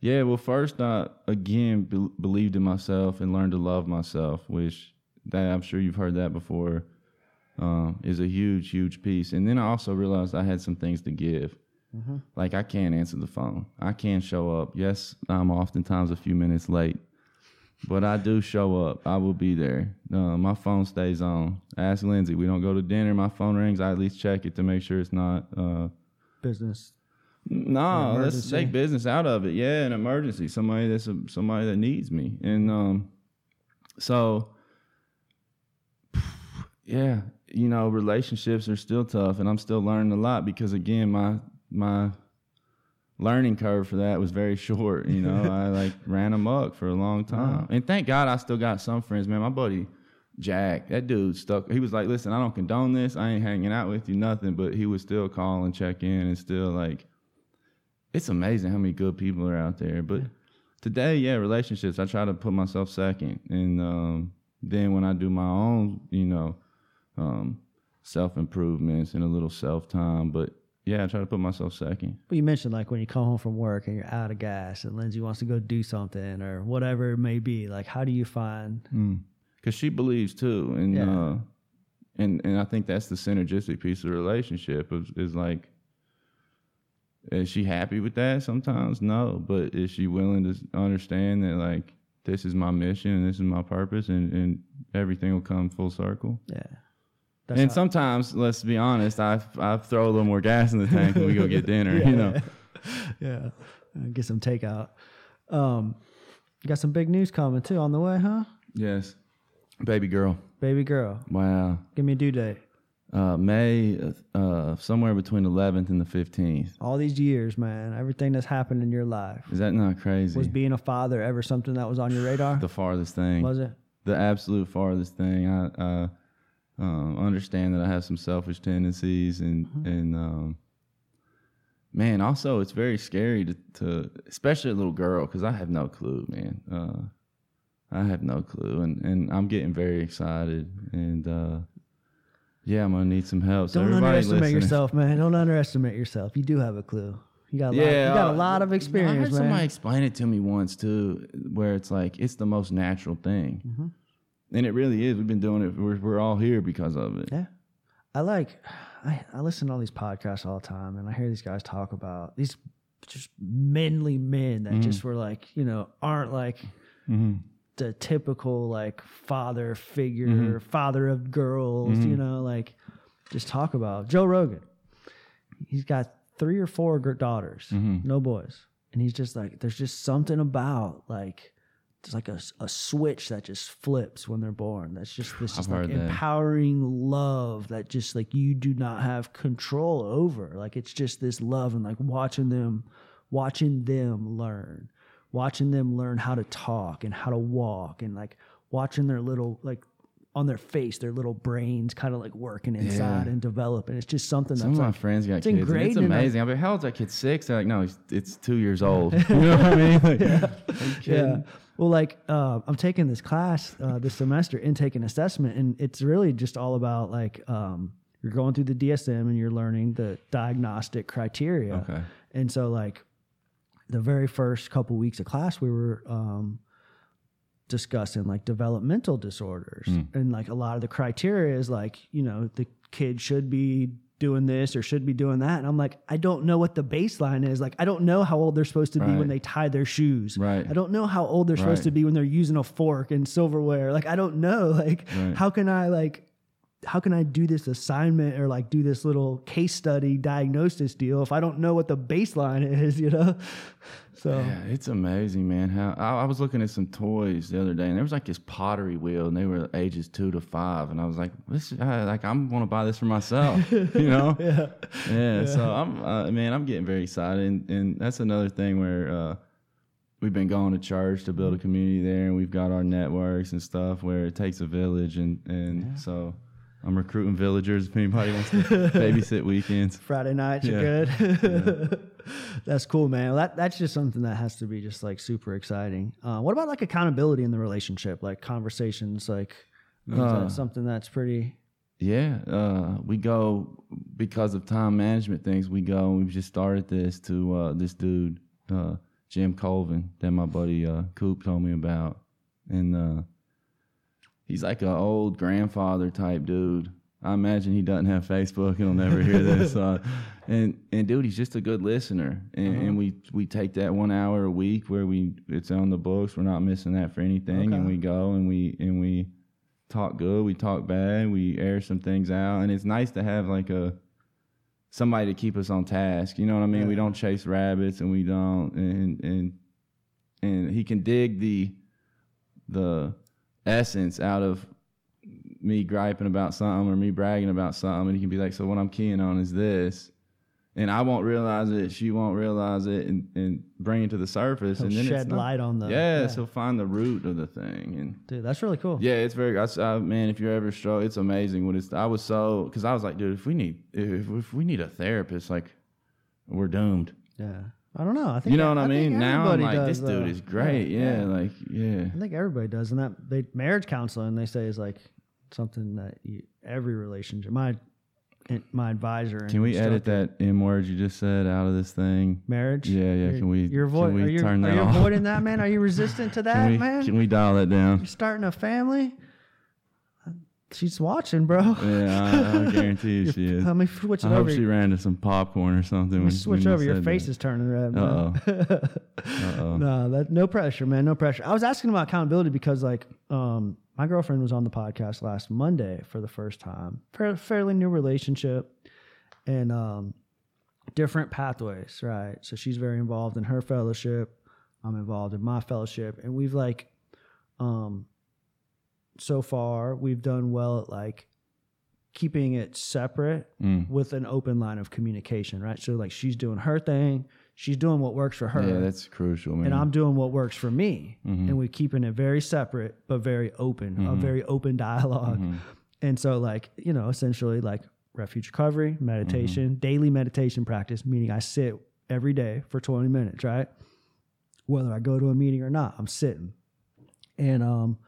yeah, well, first, I again be- believed in myself and learned to love myself, which that I'm sure you've heard that before, um, is a huge, huge piece. And then I also realized I had some things to give. Like I can't answer the phone. I can't show up. Yes, I'm oftentimes a few minutes late, but I do show up. I will be there. Uh, my phone stays on. Ask Lindsay. We don't go to dinner. My phone rings. I at least check it to make sure it's not. Uh, business. no, let's take business out of it. Yeah, an emergency. Somebody that's a, somebody that needs me, and um, so yeah, you know, relationships are still tough, and I'm still learning a lot because again, my my learning curve for that was very short. You know, I like ran amok for a long time, and thank God I still got some friends. Man, my buddy Jack, that dude stuck. He was like, "Listen, I don't condone this. I ain't hanging out with you, nothing." But he would still call and check in, and still like, it's amazing how many good people are out there. But today, yeah, relationships. I try to put myself second, and um, then when I do my own, you know, um, self improvements and a little self time. But yeah, I try to put myself second. But you mentioned like when you come home from work and you're out of gas and Lindsay wants to go do something or whatever it may be. Like, how do you find? because she believes too, and Yeah. uh, and and I think that's the synergistic piece of the relationship is, is like, is she happy with that? Sometimes no, but is she willing to understand that like this is my mission and this is my purpose, and and everything will come full circle. Yeah. And sometimes, let's be honest, I I throw a little more gas in the tank and we go get dinner. You know, yeah, Uh, get some takeout. Um, you got some big news coming too on the way, huh? yes, baby girl. Baby girl, Wow. give me a due date. Uh, May, uh, somewhere between 11th and the 15th. All these years, man, everything that's happened in your life. Is that not crazy? Was being a father ever something that was on your radar? the farthest thing. was it? The absolute farthest thing. I, I um, understand that I have some selfish tendencies, and Mm-hmm. and um, man, also it's very scary to, to especially a little girl, because I have no clue, man. Uh, I have no clue, and and I'm getting very excited, and uh, yeah, I'm gonna need some help. So Don't underestimate listening- yourself, man. Don't underestimate yourself. You do have a clue. You got a lot, Yeah, you got a uh, lot of I experience, heard man. somebody explain it to me once too, where it's like it's the most natural thing, Mm-hmm. And it really is. We've been doing it. We're, we're all here because of it. Yeah. I like I, I listen to all these podcasts all the time and I hear these guys talk about these just manly men that mm-hmm. just were like, you know, aren't like mm-hmm. the typical like father figure, mm-hmm. father of girls, you know, like just talk about Joe Rogan. He's got three or four daughters, no boys. And he's just like, there's just something about like, it's like a, a switch that just flips when they're born. That's just this just like heard that. empowering love that just like you do not have control over. Like it's just this love and like watching them, watching them learn, watching them learn how to talk and how to walk and like watching their little like on their face, their little brains kind of like working inside Yeah. and developing. It's just something Some that's of my friends got it's kids. It's ingrained in them. amazing. I'm like, how old's that kid? Six? They're like, no, it's, it's two years old. you know what I mean? Like, are Yeah. Well, like uh, I'm taking this class uh, this semester, intake and assessment, and it's really just all about like um, you're going through the DSM and you're learning the diagnostic criteria. Okay. And so, like the very first couple weeks of class, we were um, discussing like developmental disorders, hmm. and like a lot of the criteria is like you know the kid should be doing this or should be doing that. And i'm like i don't know what the baseline is. Like i don't know how old they're supposed to be when they tie their shoes. Right. i don't know how old they're supposed to be when they're using a fork and silverware. Like i don't know. Like Right. how can i like how can I do this assignment or like do this little case study diagnosis deal if I don't know what the baseline is, you know? So Yeah, it's amazing, man. How I, I was looking at some toys the other day, and there was like this pottery wheel, and they were ages two to five, and I was like, "This, uh, like, I'm to buy this for myself," you know? yeah. yeah. So I'm, uh, man, I'm getting very excited, and, and that's another thing where uh, we've been going to church to build a community there, and we've got our networks and stuff where it takes a village, and and so. I'm recruiting villagers if anybody wants to babysit weekends. Friday nights Yeah. are good. that's cool, man. Well, that that's just something that has to be just like super exciting. Uh, what about like accountability in the relationship, like conversations? Like, Uh, that something that's pretty? Yeah, uh, we go because of time management things. We go. We've just started this to uh, this dude uh, Jim Colvin that my buddy uh, Coop told me about, and uh, he's like an old grandfather type dude. I imagine he doesn't have Facebook and he'll never hear this. Uh, and and dude, he's just a good listener, and, and we we take that one hour a week where we it's on the books. We're not missing that for anything, and we go and we and we talk good, we talk bad, we air some things out, and it's nice to have like a somebody to keep us on task. You know what I mean? We don't chase rabbits, and we don't, and and and he can dig the the essence out of me griping about something or me bragging about something, and he can be like, "So what I'm keying on is this." And I won't realize it. She won't realize it, and, and bring it to the surface. He'll and then shed not, light on the yeah, yeah. So find the root of the thing, and Dude, that's really cool. yeah, it's very. I man, if you're ever struggling, it's amazing what it's. I was so because I was like, dude, if we need if, if we need a therapist, like we're doomed. Yeah. I don't know. I think You know what I, think mean? Now I'm like, does, this dude uh, is great. Yeah, like yeah. I think everybody does, and that they marriage counseling they say is like something that you, every relationship. My my advisor. Can we edit that M word you just said out of this thing? marriage? Yeah, yeah, You're- can we- You're are you, turn are that you avoiding that, man? Are you resistant to that, Can we man? can we dial that down? You're starting a family. She's watching, bro. Yeah, I, I guarantee you she is. Let me switch it I hope over. she ran to some popcorn or something. Let me switch over. Your face that. is turning red. Uh-oh. Uh-oh. No, that no pressure, man. No pressure. I was asking about accountability because, like, um, my girlfriend was on the podcast last Monday for the first time. Fair, fairly new relationship, and um, different pathways, right? So she's very involved in her fellowship. I'm involved in my fellowship, and we've like, um, so far we've done well at like keeping it separate Mm. with an open line of communication, right? So like she's doing her thing, she's doing what works for her Yeah, that's crucial, man. and I'm doing what works for me. Mm-hmm. And we're keeping it very separate, but very open, a very open dialog Mm-hmm. And so, like, you know, essentially, like refuge recovery, meditation, daily meditation practice, meaning I sit every day for 20 minutes, right? Whether I go to a meeting or not, I'm sitting. And um,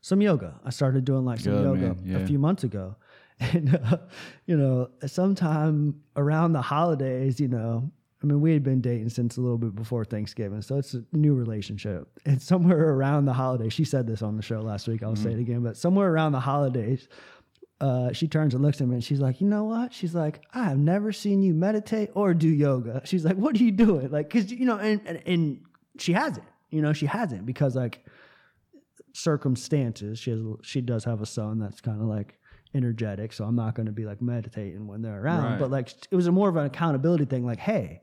some yoga. I started doing like some Good, yoga. Yeah. a few months ago. And, uh, you know, sometime around the holidays, you know, I mean, we had been dating since a little bit before Thanksgiving, so it's a new relationship. And somewhere around the holidays, she said this on the show last week. I'll say it again, but somewhere around the holidays, uh, she turns and looks at me and she's like, "You know what?" She's like, "I have never seen you meditate or do yoga." She's like, "What are you doing?" Like, cause you know, and and, and she hasn't. You know, she hasn't because like circumstances. She has she does have a son that's kind of like energetic, so I'm not going to be like meditating when they're around. Right. But like, it was a more of an accountability thing. Like, hey,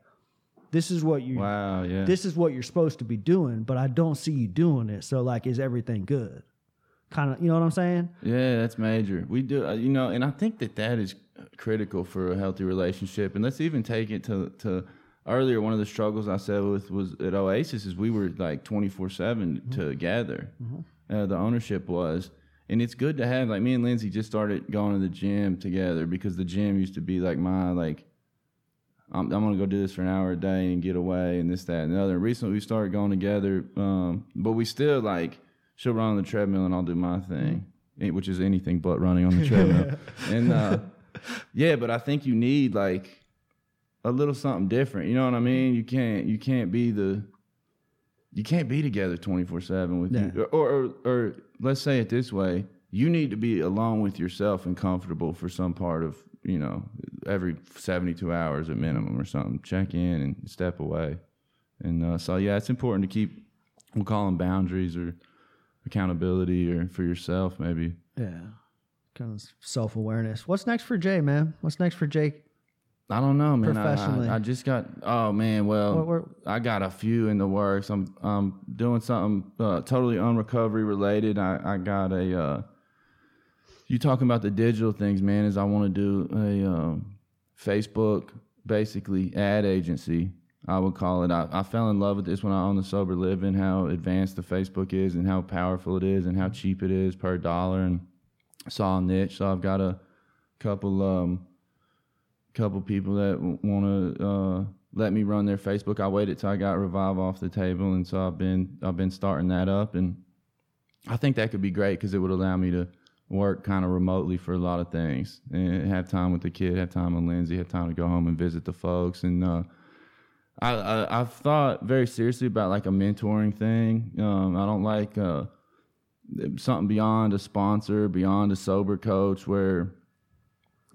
this is what you wow, yeah. this is what you're supposed to be doing, but I don't see you doing it. So like, is everything good? Kind of, you know what I'm saying? Yeah, that's major. We do, uh, you know, and I think that that is critical for a healthy relationship. And let's even take it to to earlier. One of the struggles I said with was at Oasis is we were like twenty four seven together. Uh, the ownership was, and it's good to have like me and Lindsay just started going to the gym together because the gym used to be like my like. I'm, I'm gonna go do this for an hour a day and get away and this that and the other. And recently, we started going together, um, but we still like she'll run on the treadmill and I'll do my thing, eh, which is anything but running on the treadmill. and uh, yeah, but I think you need like a little something different. You know what I mean? You can't you can't be the you can't be together 24 7 with you or, or or let's say it this way you need to be alone with yourself and comfortable for some part of you know every 72 hours at minimum or something check in and step away and uh, so yeah it's important to keep we'll call them boundaries or accountability or for yourself maybe Yeah. kind of self awareness. What's next for Jay, man? What's next for Jake? I don't know, man. I- Professionally. I, I just got. Oh man, well, What- what- I got a few in the works. I'm I'm doing something uh, totally unrecovery related. I I got a. Uh, you talking about the digital things, man? Is I want to do a um, Facebook basically ad agency. I would call it. I, I fell in love with this when I owned the sober living. How advanced the Facebook is, and how powerful it is, and how cheap it is per dollar. And saw a niche, so I've got a couple. Um, couple people that want to uh, let me run their Facebook. I waited till I got Revive off the table, and so I've been I've been starting that up, and I think that could be great because it would allow me to work kind of remotely for a lot of things and have time with the kid, have time with Lindsay, have time to go home and visit the folks, and uh, I, I I've thought very seriously about like a mentoring thing. Um, I don't like uh, something beyond a sponsor, beyond a sober coach, where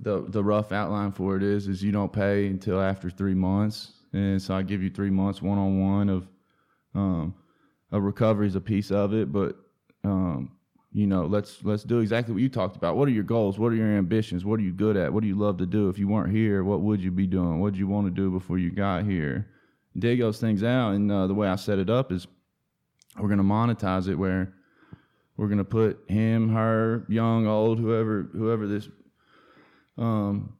the the rough outline for it is is you don't pay until after three months, and so I give you three months one on one of um, a recovery is a piece of it, but um, you know let's let's do exactly what you talked about. What are your goals? What are your ambitions? What are you good at? What do you love to do? If you weren't here, what would you be doing? What did you want to do before you got here? Dig those things out, and uh, the way I set it up is we're gonna monetize it where we're gonna put him, her, young, old, whoever whoever this um,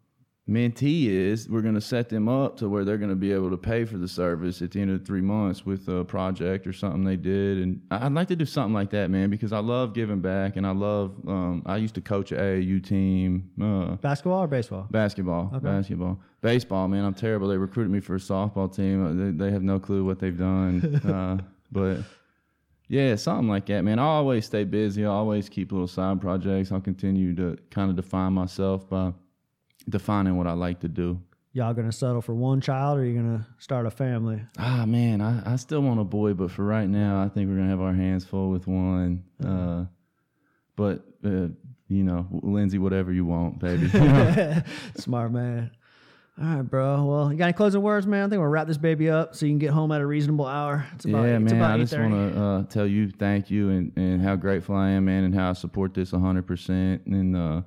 mentee is, we're going to set them up to where they're going to be able to pay for the service at the end of the three months with a project or something they did. And I'd like to do something like that, man, because I love giving back and I love. Um, I used to coach an AAU team. Uh, Basketball or baseball? Basketball, basketball, baseball. Man, I'm terrible. They recruited me for a softball team. Uh, They, they have no clue what they've done. uh, but yeah, something like that, man. I always stay busy. I always keep little side projects. I'll continue to kind of define myself by defining what I like to do. Y'all gonna settle for one child, or you gonna start a family? Ah, man, I, I still want a boy, but for right now, I think we're gonna have our hands full with one. Uh, but uh, you know, Lindsay, whatever you want, baby. Smart man. All right, bro. Well, you got any closing words, man? I think we'll wrap this baby up so you can get home at a reasonable hour. It's about, yeah, it's man. about I just want to uh, tell you thank you and, and how grateful I am, man, and how I support this 100%. And uh,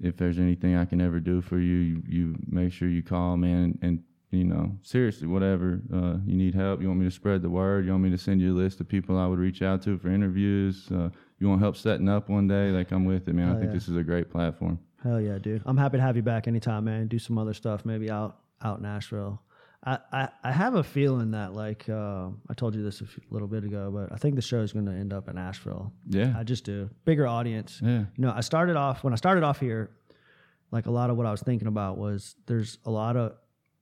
if there's anything I can ever do for you, you, you make sure you call, man. And, and you know, seriously, whatever uh, you need help, you want me to spread the word, you want me to send you a list of people I would reach out to for interviews, uh, you want help setting up one day, like I'm with it, man. I think yeah. this is a great platform. Hell yeah, dude. I'm happy to have you back anytime, man. Do some other stuff, maybe out out Nashville. I, I, I have a feeling that like uh, I told you this a few, little bit ago, but I think the show is going to end up in Asheville. Yeah. I just do bigger audience. Yeah. You know, I started off when I started off here. Like a lot of what I was thinking about was there's a lot of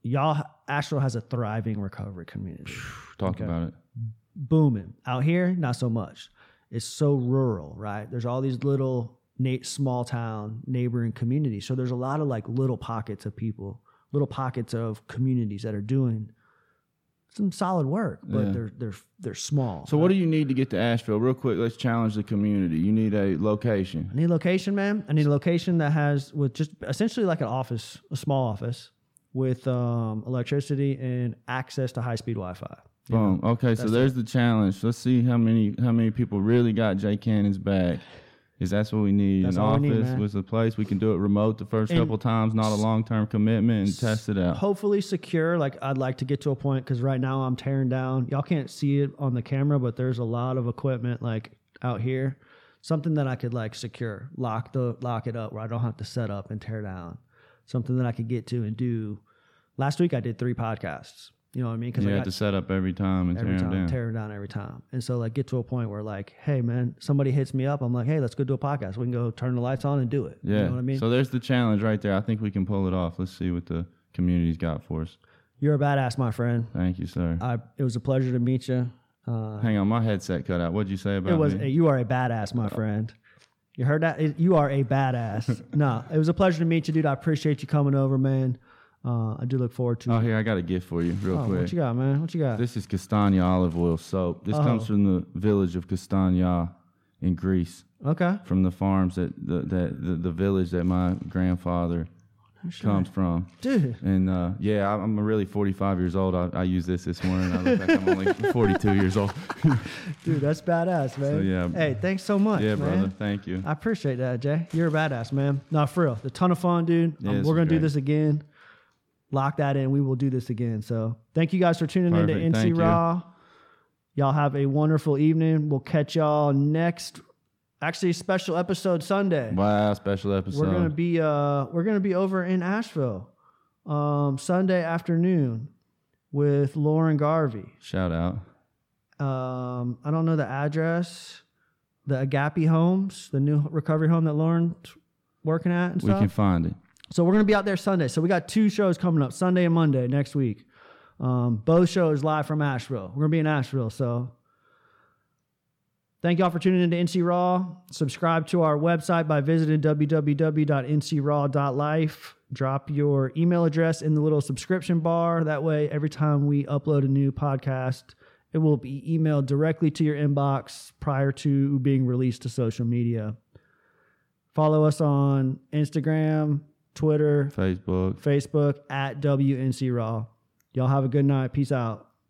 y'all. Asheville has a thriving recovery community, Talk about it. booming. Out here, not so much. It's so rural, right? There's all these little small town neighboring communities. So there's a lot of like little pockets of people, little pockets of communities that are doing some solid work, but Yeah. they're they're they're small. So, what do you need to get to Asheville? Real quick, let's challenge the community. You need a location. I need a location, man. I need a location that has with just essentially like an office, a small office with um, electricity and access to high speed Wi-Fi. Boom. Okay, so there's the challenge. Let's see how many how many people really got Jay Cannon's back. Is that's what we need? That's An all we need, office man. with a place we can do it remote the first And couple times, not a long term commitment, and test it out. Hopefully secure. Like I'd like to get to a point because right now I'm tearing down. Y'all can't see it on the camera, but there's a lot of equipment like out here. Something that I could like secure, lock the lock it up where I don't have to set up and tear down. Something that I could get to and do. Last week I did three podcasts. You know what I mean? Because You I got to set up every time and every tear time, them down. tear it down every time. And so like get to a point where like, hey man, somebody hits me up. I'm like, hey, let's go do a podcast. We can go turn the lights on and do it. yeah. You know what I mean? So there's the challenge right there. I think we can pull it off. Let's see what the community's got for us. You're a badass, my friend. Thank you, sir. I it was a pleasure to meet you. Uh, Hang on, my headset cut out. What'd you say about it was you are a badass, my friend. You heard that? It- you are a badass. no, it was a pleasure to meet you, dude. I appreciate you coming over, man. Uh, I do look forward to. oh, here I got a gift for you, real Oh, quick. what you got, man? What you got? This is Castagna olive oil soap. This comes Oh. from the village of Castagna in Greece. okay. from the farms that the, that the, the village that my grandfather comes from. dude. And uh, yeah, I'm really 45 years old. I, I use this this morning. I look like I'm only 42 years old. Dude, that's badass, man. So, yeah. Hey, thanks so much, yeah, man. brother. Thank you. I appreciate that, Jay. You're a badass, man. No, for real. A ton of fun, dude. Yeah, Um, we're gonna do this again. Lock that in. We will do this again. So thank you guys for tuning in to NC Thank you. Raw. Y'all have a wonderful evening. We'll catch y'all next actually special episode Sunday. Wow, special episode. We're gonna be uh we're gonna be over in Asheville um Sunday afternoon with Lauren Garvey. Shout out. Um I don't know the address. The Agape Homes, the new recovery home that Lauren's working at and We stuff. can find it. So we're gonna be out there Sunday. So we got two shows coming up, Sunday and Monday next week. Um, both shows live from Asheville. We're gonna be in Asheville. So thank y'all for tuning into NC Raw. Subscribe to our website by visiting www.ncraw.life. Drop your email address in the little subscription bar. That way, every time we upload a new podcast, it will be emailed directly to your inbox prior to being released to social media. Follow us on Instagram, Twitter, Facebook. Facebook at WNC Raw. Y'all have a good night. Peace out.